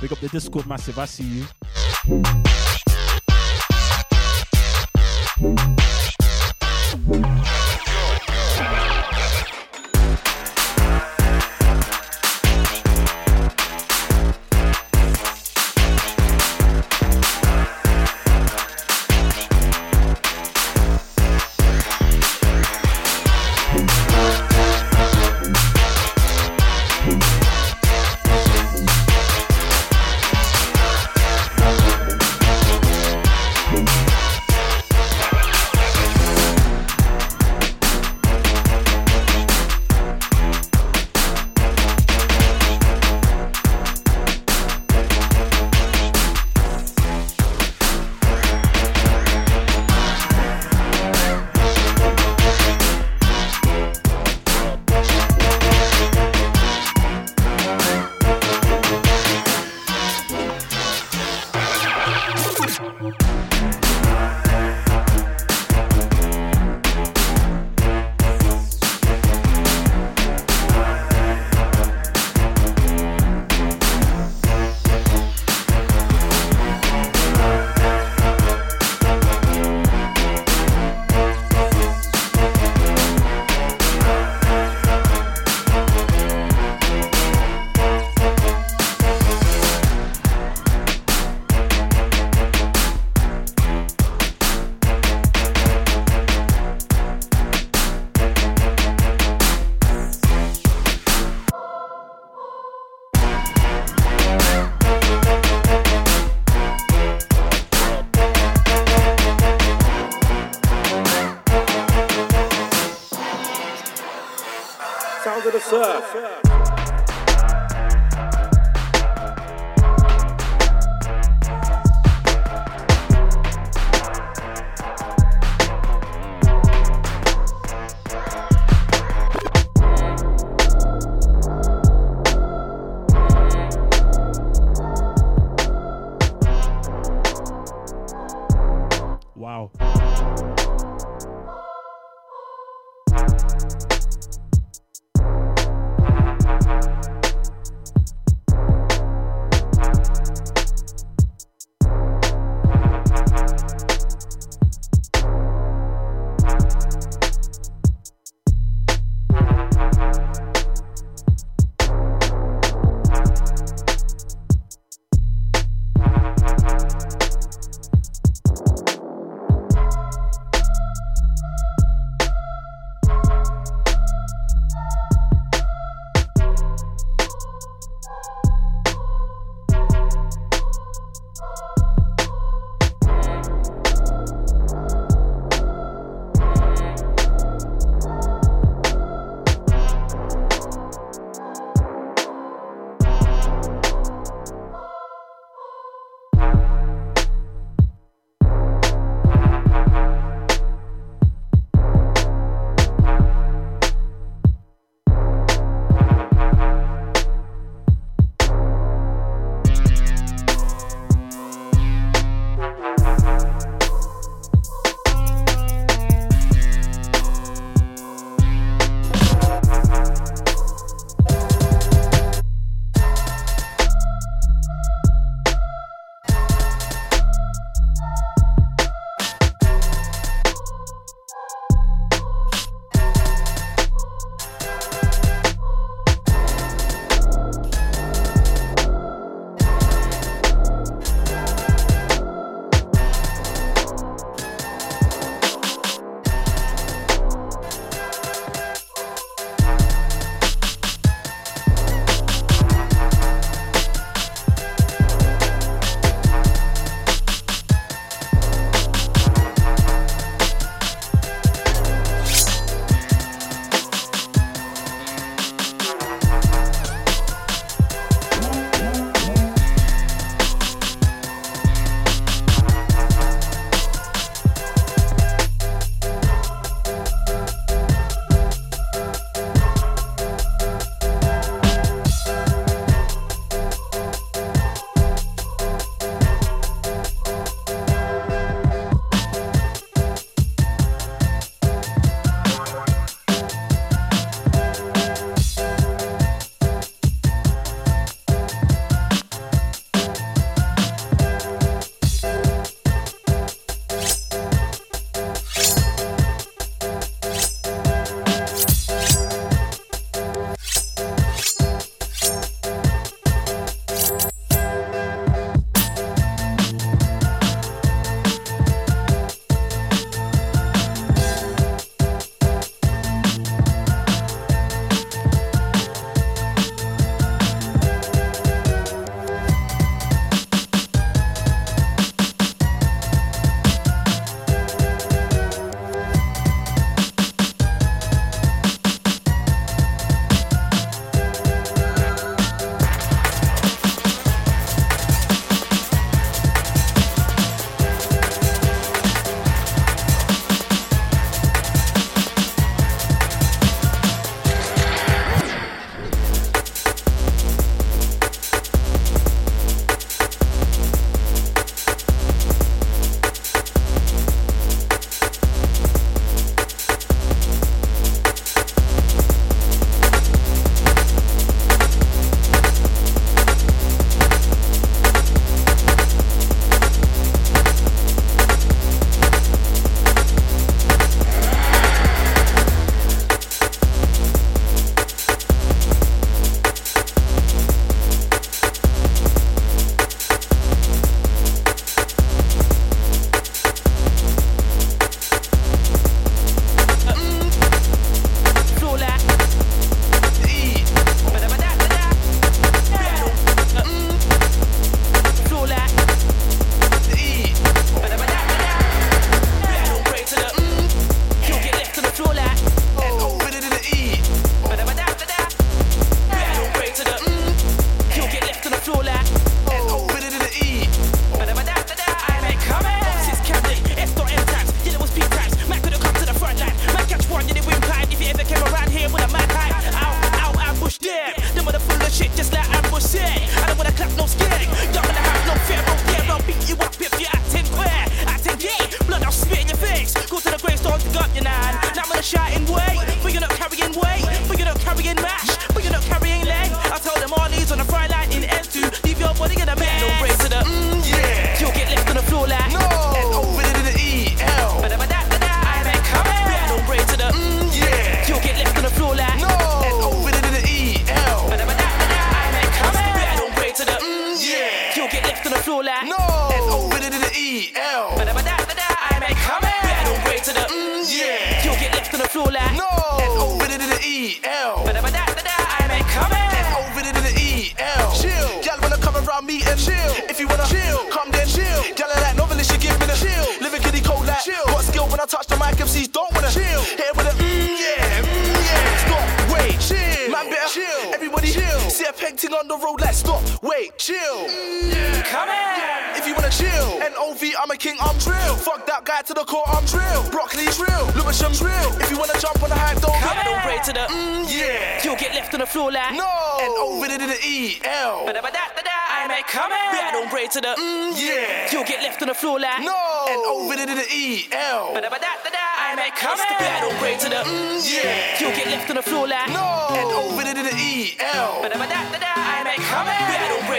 Big up the Discord massive, I see you.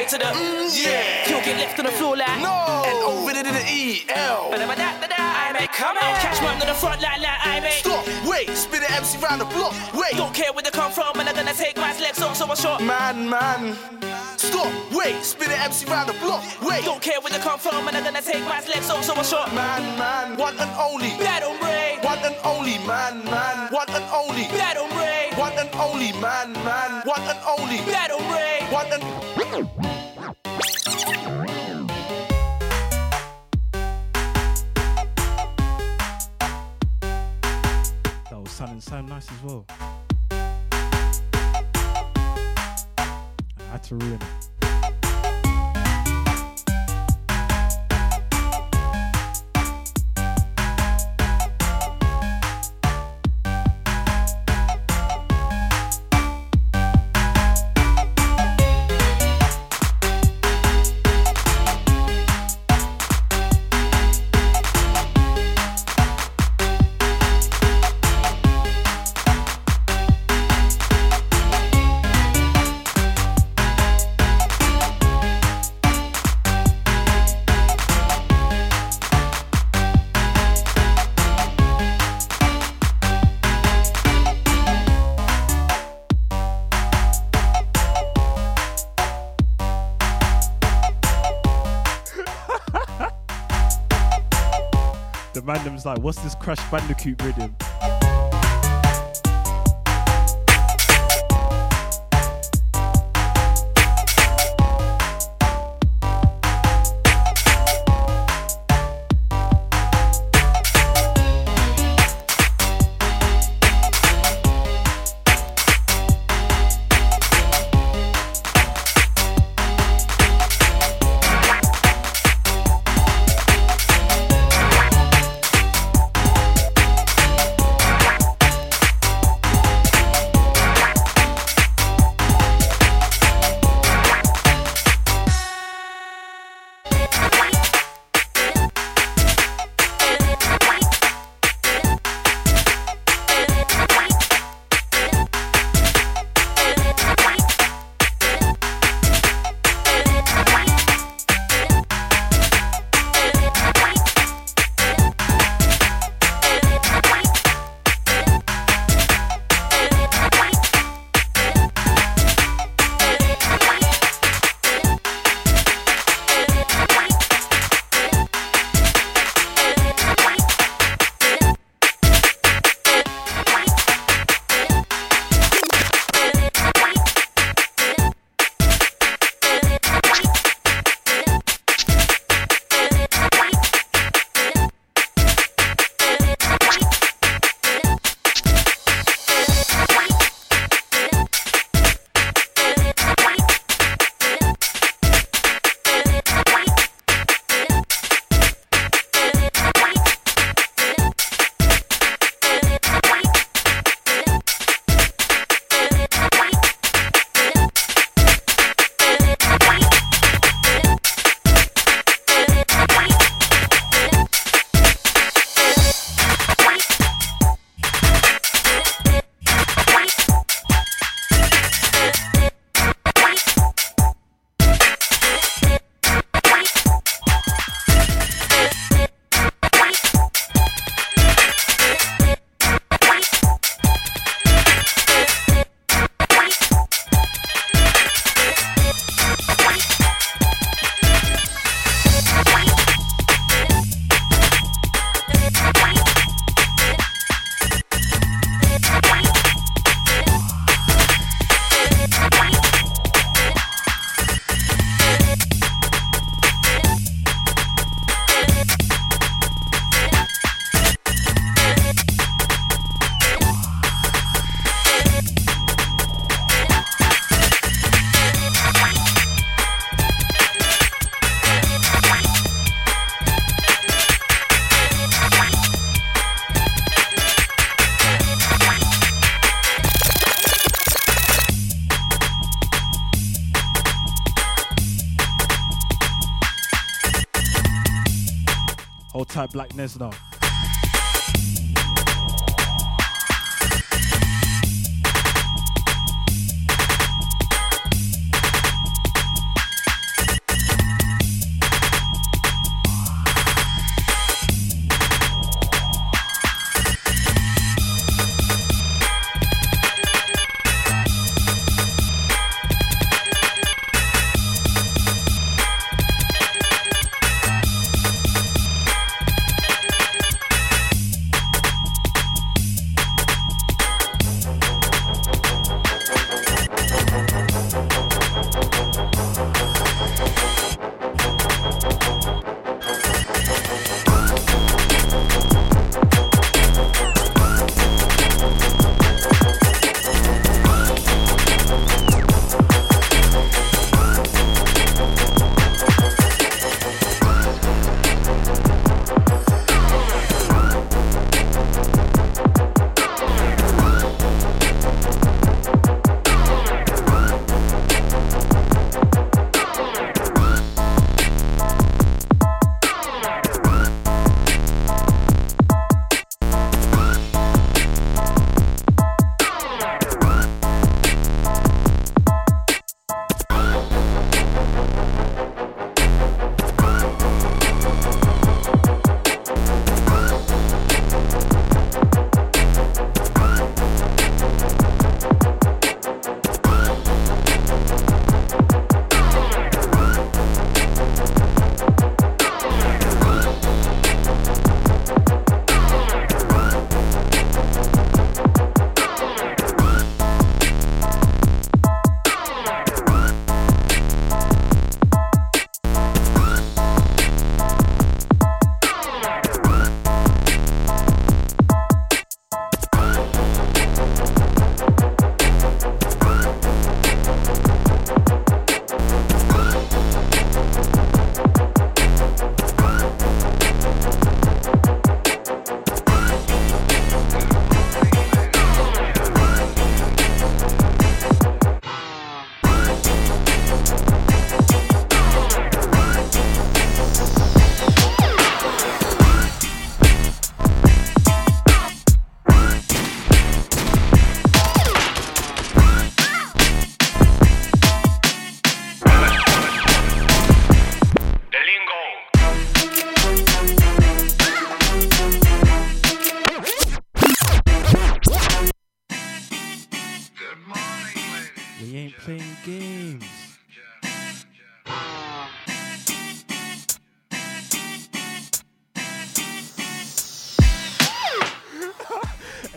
straight to the mm, mm yeah. You'll get left on the floor like no. And over to the E L. But I'm a da da da. I make come out. Catch man on the front line like I make. Stop. Wait. Spin the MC round the block. Wait. Don't care where they come from, and I'm gonna take my legs off, so I'm short. Man, man. Stop. Wait. Spin the MC round the block. Wait. Don't care where they come from, and I'm gonna take my legs off, so I'm short. Man, man. One and only. That don't. One and only. Man, man. One and only. That don't. One and only. Man, man. One and only. That don't. One and random's like, what's this Crash Bandicoot rhythm? Tight, Black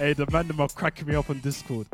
hey, the man them are cracking me up on Discord.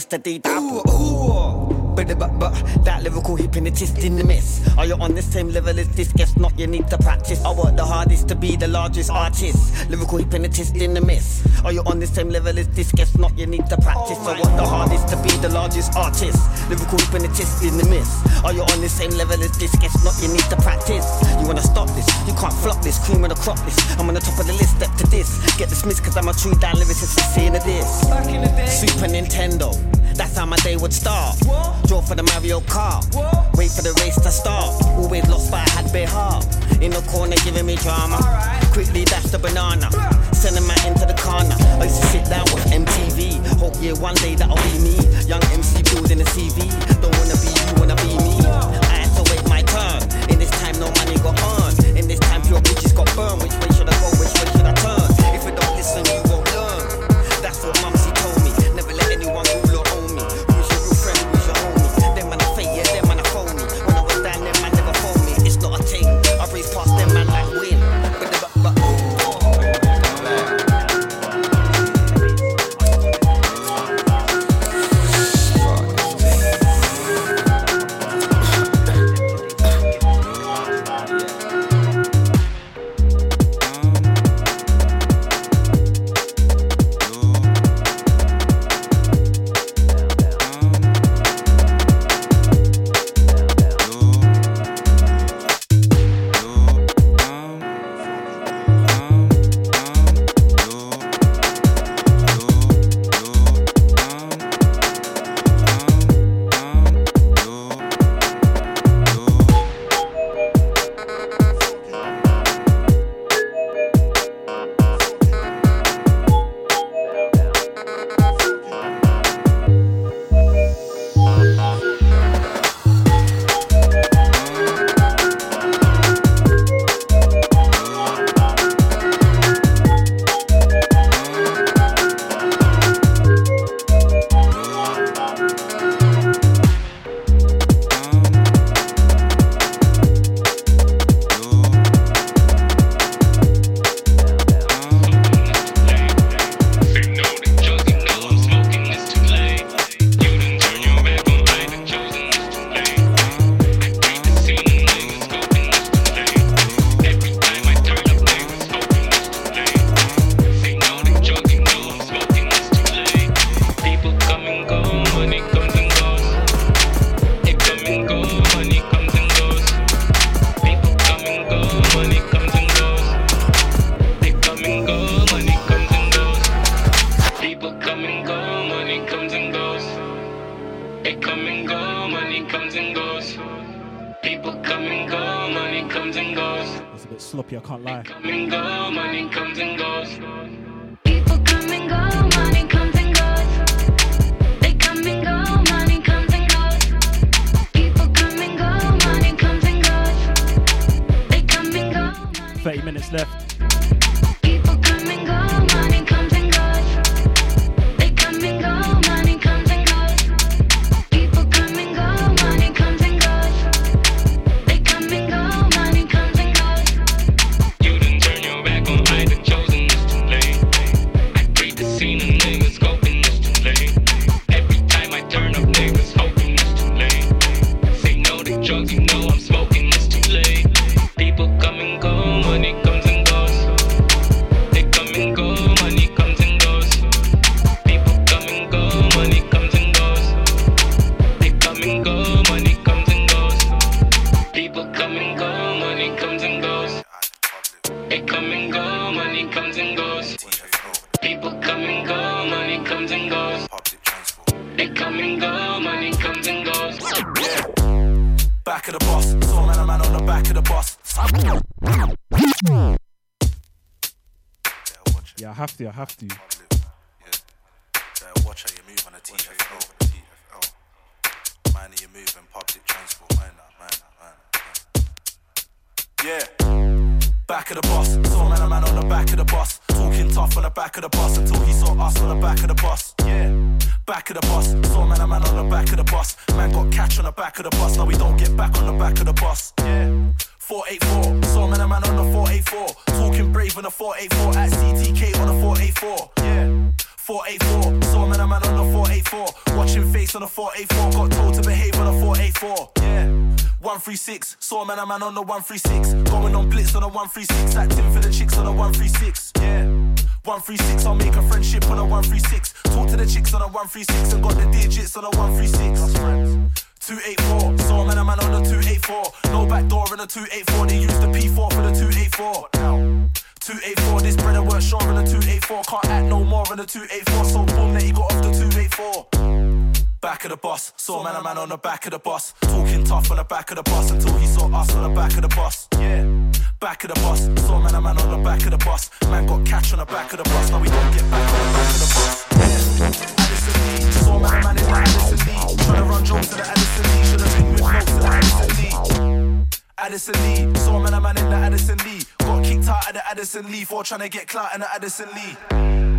Mr. D. Ooh, ooh. But, but, but that lyrical hypnotist in the mist. Are you on the same level as this? Guess not, you need to practice. I work the hardest to be the largest artist. Lyrical hypnotist in the mist. Are you on the same level as this? Guess not, you need to practice. Oh I work the hardest to be the largest artist. Lyrical hypnotist in the mist. Are you on the same level as this? Guess not, you need to practice. You wanna stop this? You can't flop this. Cream on the crop this. I'm on the top of the list. Step to this. Get dismissed, cause I'm a true down lyricist. Seeing a this. Back in the day. Super Nintendo. That's how my day would start. What? Draw for the Mario Kart. What? Wait for the race to start. Always lost, but I had bit heart. In the corner, giving me drama. Right. Quickly dash the banana. Sending my into the corner. I used to sit down with MTV. Hope yeah, one day that'll be me. Young MC building a CV. Don't wanna be you, wanna be me. I had to wait my turn. In this time, no money got on. Back of the boss, soul and a man on the back of the boss. Yeah, I have to, I have to. Watch how you move on the TFL. Man, you move in public transport. Man, man, man. Yeah. Back of the bus, saw man, a man on the back of the bus. Talking tough on the back of the bus until he saw us on the back of the bus. Yeah. Back of the bus. Saw man a man on the back of the bus. Man got catch on the back of the bus. Now we don't get back on the back of the bus. Yeah. 484. Saw man a man on the 484. Talking brave on the 484. At CTK on the 484. Yeah. 484. Saw man a man on the 484. Watching face on the 484. Got told to behave on the 484. Yeah. 136. Saw man a man on the 136. Going on blitz on the 136. Acting for the chicks on the 136. Yeah. 136, I'll make a friendship on a 136. Talk to the chicks on a 136 and got the digits on a 136. 284, saw a man a man on the 284. No back door in the 284. They use the P4 for the 284. 284, this brother work sure on the 284. Can't act no more on the 284. So boom, that he got off the 284. Back of the bus, saw a man a man on the back of the bus. Talking tough on the back of the bus until he saw us on the back of the bus. Yeah. Back of the bus, saw man a man on the back of the bus. Man got catch on the back of the bus. Now we don't get back on the back of the bus. Yeah. Addison Lee, saw man a man in the Addison Lee. Tryna run jokes to the Addison Lee. Should've been with notes to the Addison Lee. Addison Lee, saw man a man in the Addison Lee. Got kicked out of the Addison Lee for trying to get clout in the Addison Lee.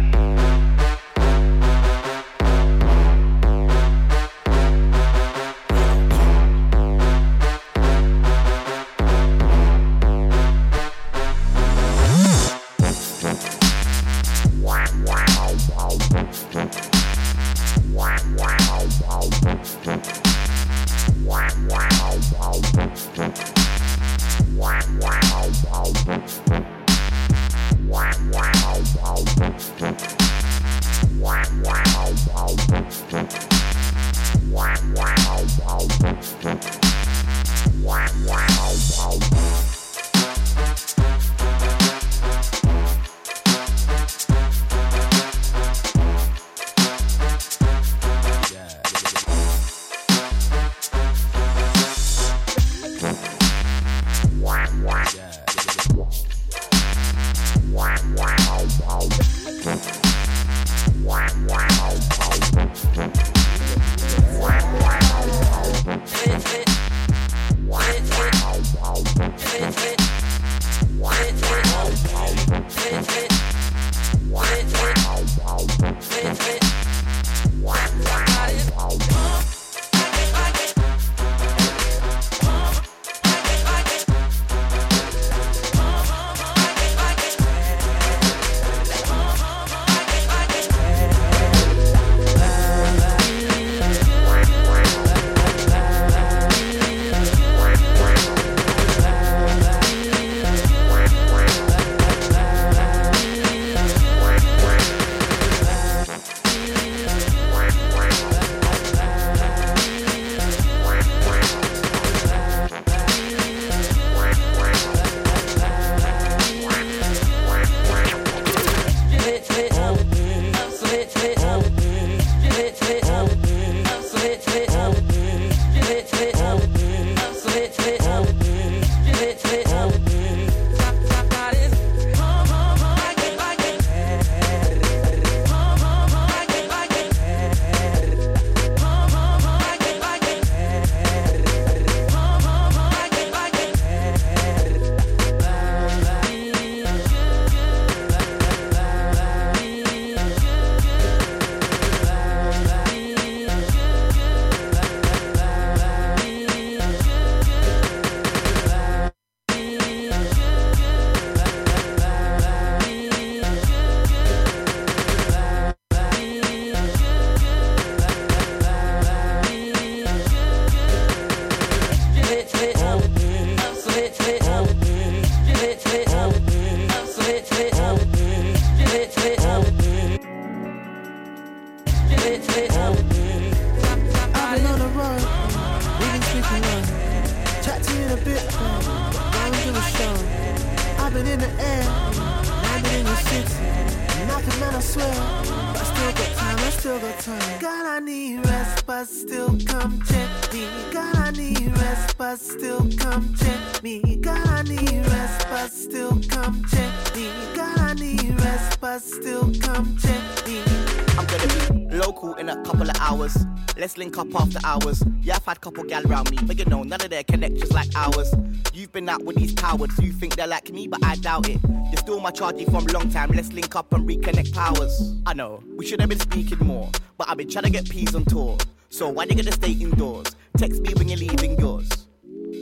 You think they're like me, but I doubt it. You're still my chargy from a long time. Let's link up and reconnect powers. I know, we should have been speaking more, but I've been trying to get peas on tour. So why you gonna stay indoors? Text me when you're leaving yours.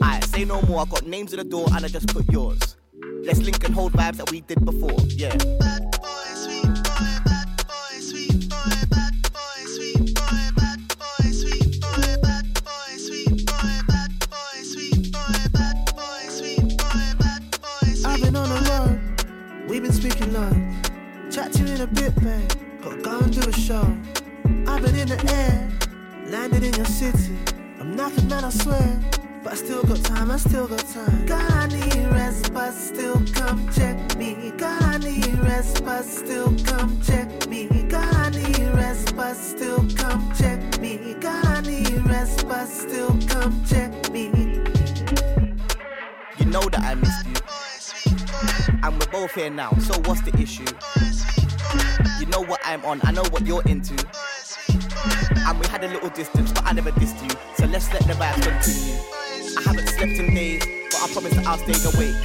I say no more, I got names in the door and I just put yours. Let's link and hold vibes that we did before, yeah. Show. I've been in the air, landed in your city. I'm knocking, man, I swear. But I still got time, I still got time. God, I need rest, but still come check me. God, I need rest, but still come check me. God, I need rest, but still come check me. God, I need rest, but still come check me. You know that I missed you. And we're both here now, so what's the issue? You know what I'm on, I know what you're into. And we had a little distance, but I never dissed you. So let's let the vibes continue. I haven't slept in days, but I promise that I'll stay awake.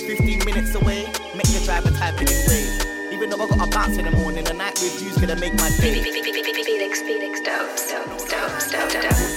15 minutes away, make the driver type in ways. Even though I got a bounce in the morning, the night with you's gonna make my day. Felix, Felix, dope, dope, dope, dope, dope.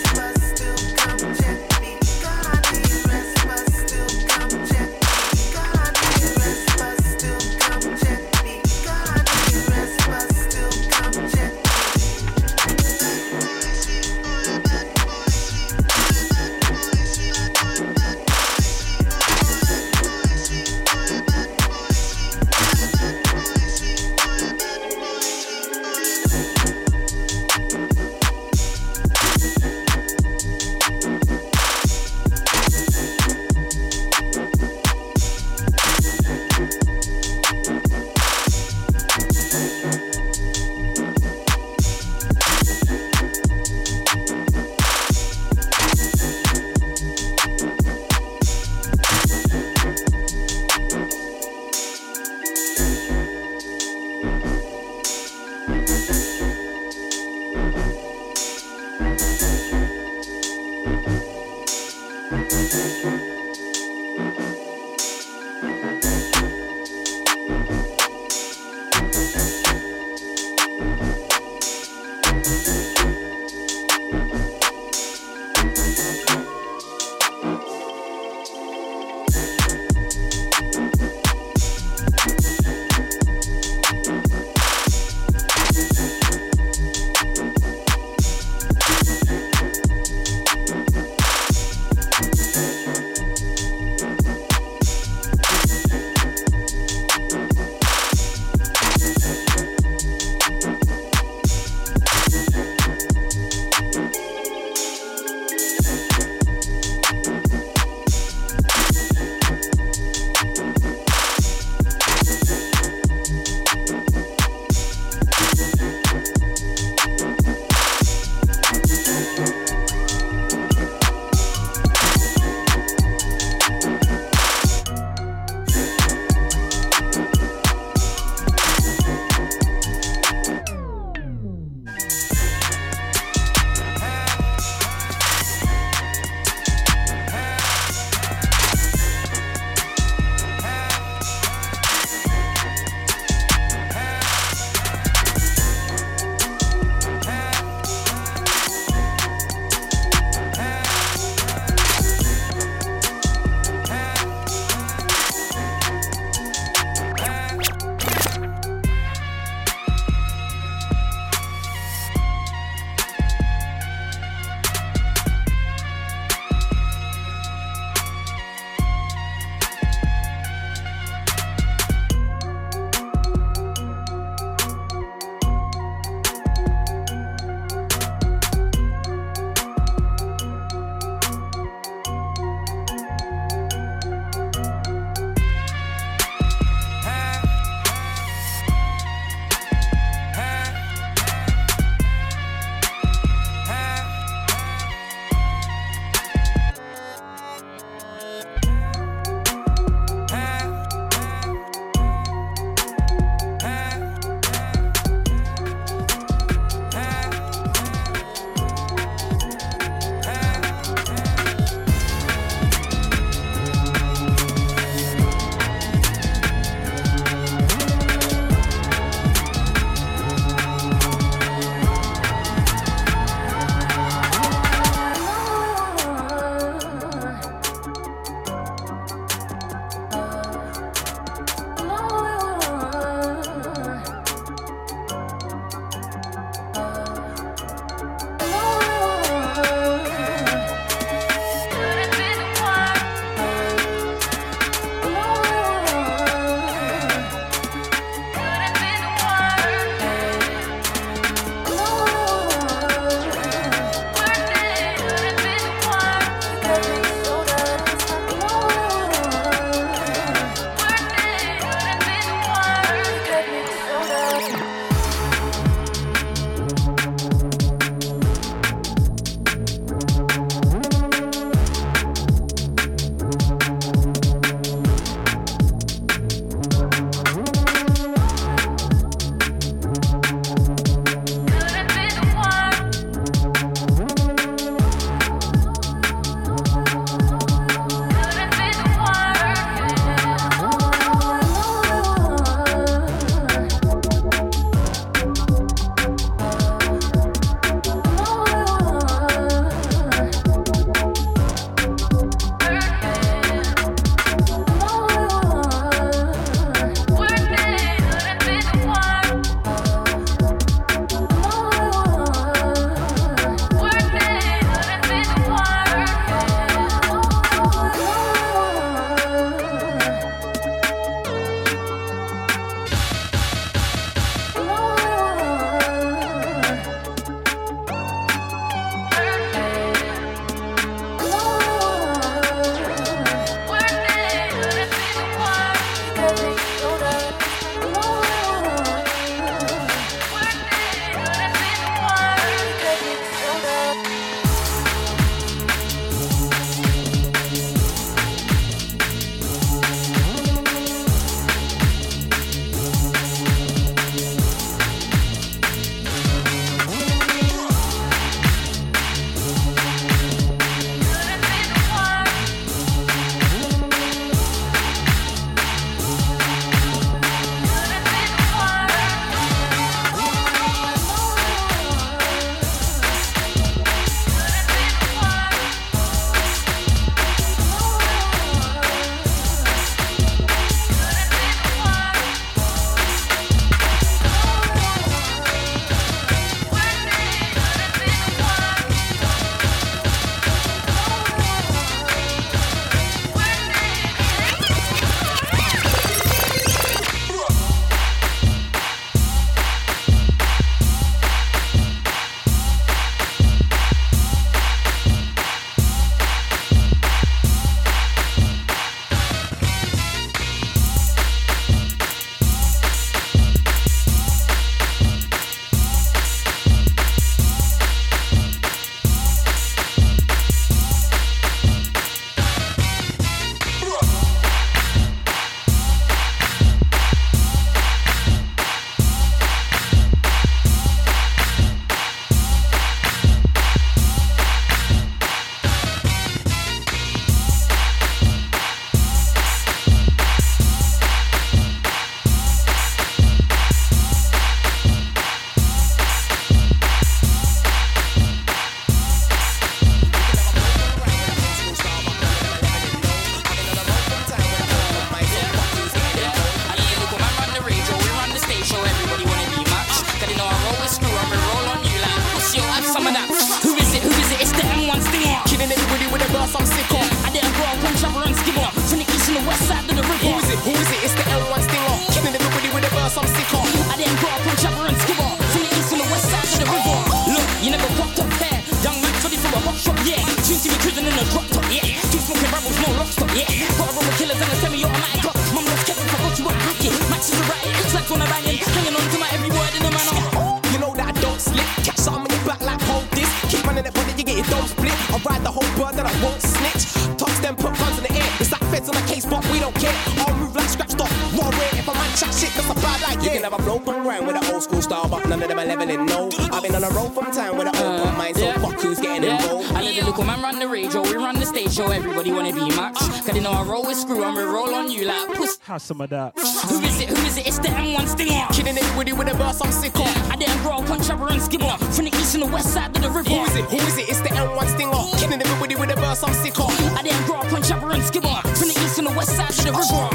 School style, but none of them are leveling, no. I've been on a roll from time with an open uh, mind, so fuck who's getting Yeah, involved. I let the little man run the radio, we run the stage show, everybody wanna be Max. Cause they know I roll with screw and we roll on you like puss. Have some of that. Who is it? Who is it? It's the M1 stinger. Killing everybody with a verse, I'm sick of. I didn't grow up on Chopper and Skibber. From the east and the west side of the river. Who is it? Who is it? It's the N1 stinger. Killing everybody with a verse, I'm sick of. I didn't grow up on Chopper and Skibber. From the east and the west side of the river.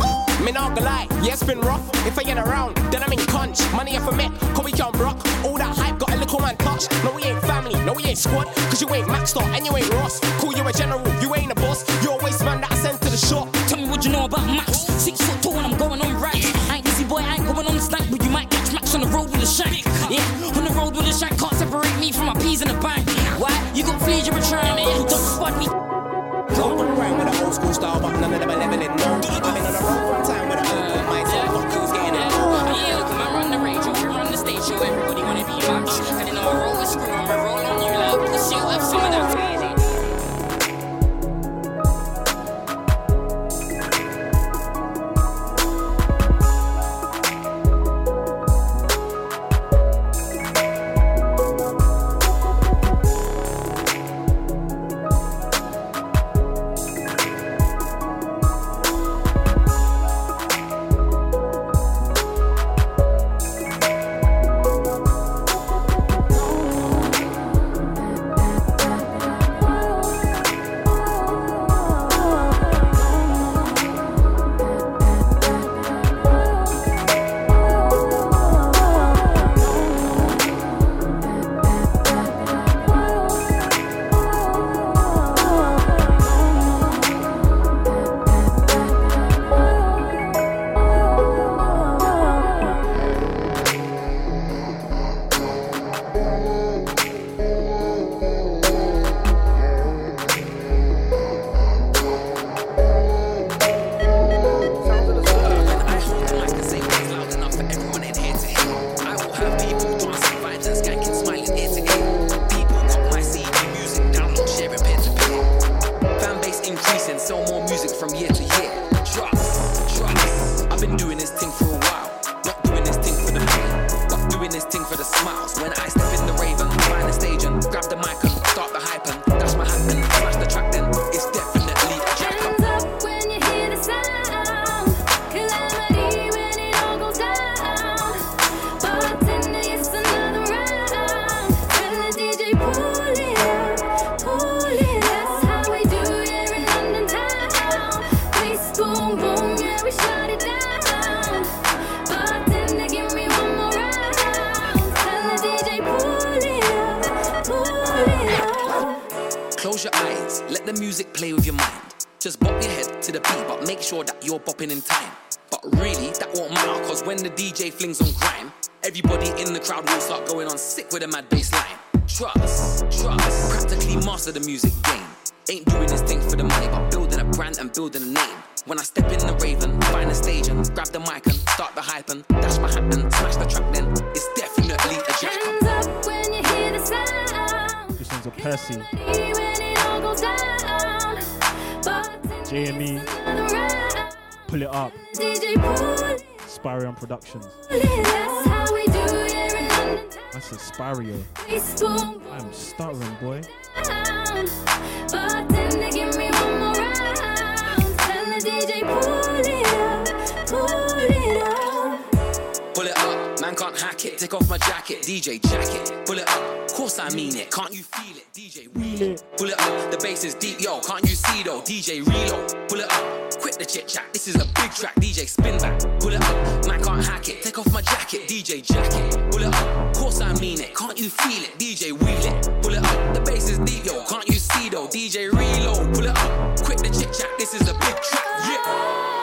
Me not gonna lie, yeah, it's been rough. If I ain't around, then I'm in conch. Money if I for met, cause we can't brock. All that hype got a little man touch. No, we ain't family, no, we ain't squad. Cause you ain't Maxstar and you ain't Ross. Call you a general, you ain't a boss. You're a waste man that I sent to the shop. Tell me what you know about Max. Six foot tall and I'm going on right. I ain't busy boy, I ain't going on stank, but you might catch Max on the road with a shank. Yeah, on the road with a shank, can't separate me from my peas in the bank. Why? You got fleas, you're trying me. Don't spot me. Going around with an old school style, but none of them with a mad bass line. Trust, trust, practically master the music game. Ain't doing this thing for the money, but building a brand and building a name. When I step in the raven, find a stage and grab the mic and start the hype and dash my hat and smash the track, then it's definitely a jack Hands up when you hear the sound. This one's a Percy. When it all goes down. Bartender, JME. Pull it up. DJ pull it, Spyrion Productions. That's a Spyrio. I'm stuttering, boy. down. Bartender, give me one more round. DJ pull it up, pull it up. Pull it up, man can't hack it. Take off my jacket, DJ jacket. Pull it up, course I mean it. Can't you feel it, DJ? Wheel it. Pull it up, the bass is deep, yo. Can't you see though, DJ reload. Pull it up, quit the chit chat. This is a big track, DJ spin back. Pull it up, man can't hack it. Take off my jacket, DJ jacket. Pull it up, course I mean it. Can't you feel it, DJ wheel it. Pull it up, the bass is deep, yo. Can't you see though, DJ reload. Pull it up, quit the chit chat. This is a big track, yeah.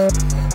Yeah.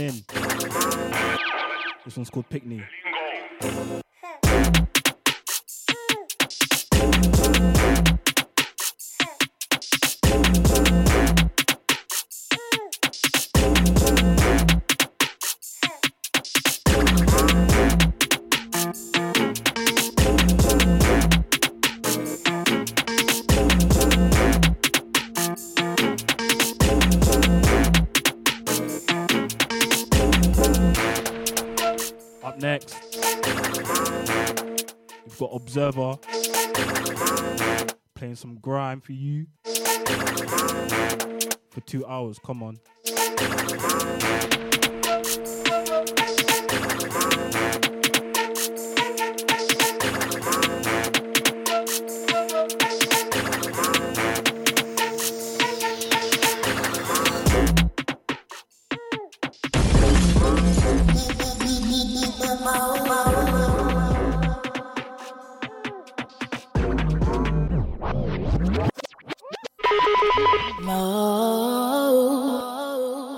In. Two hours. Come on.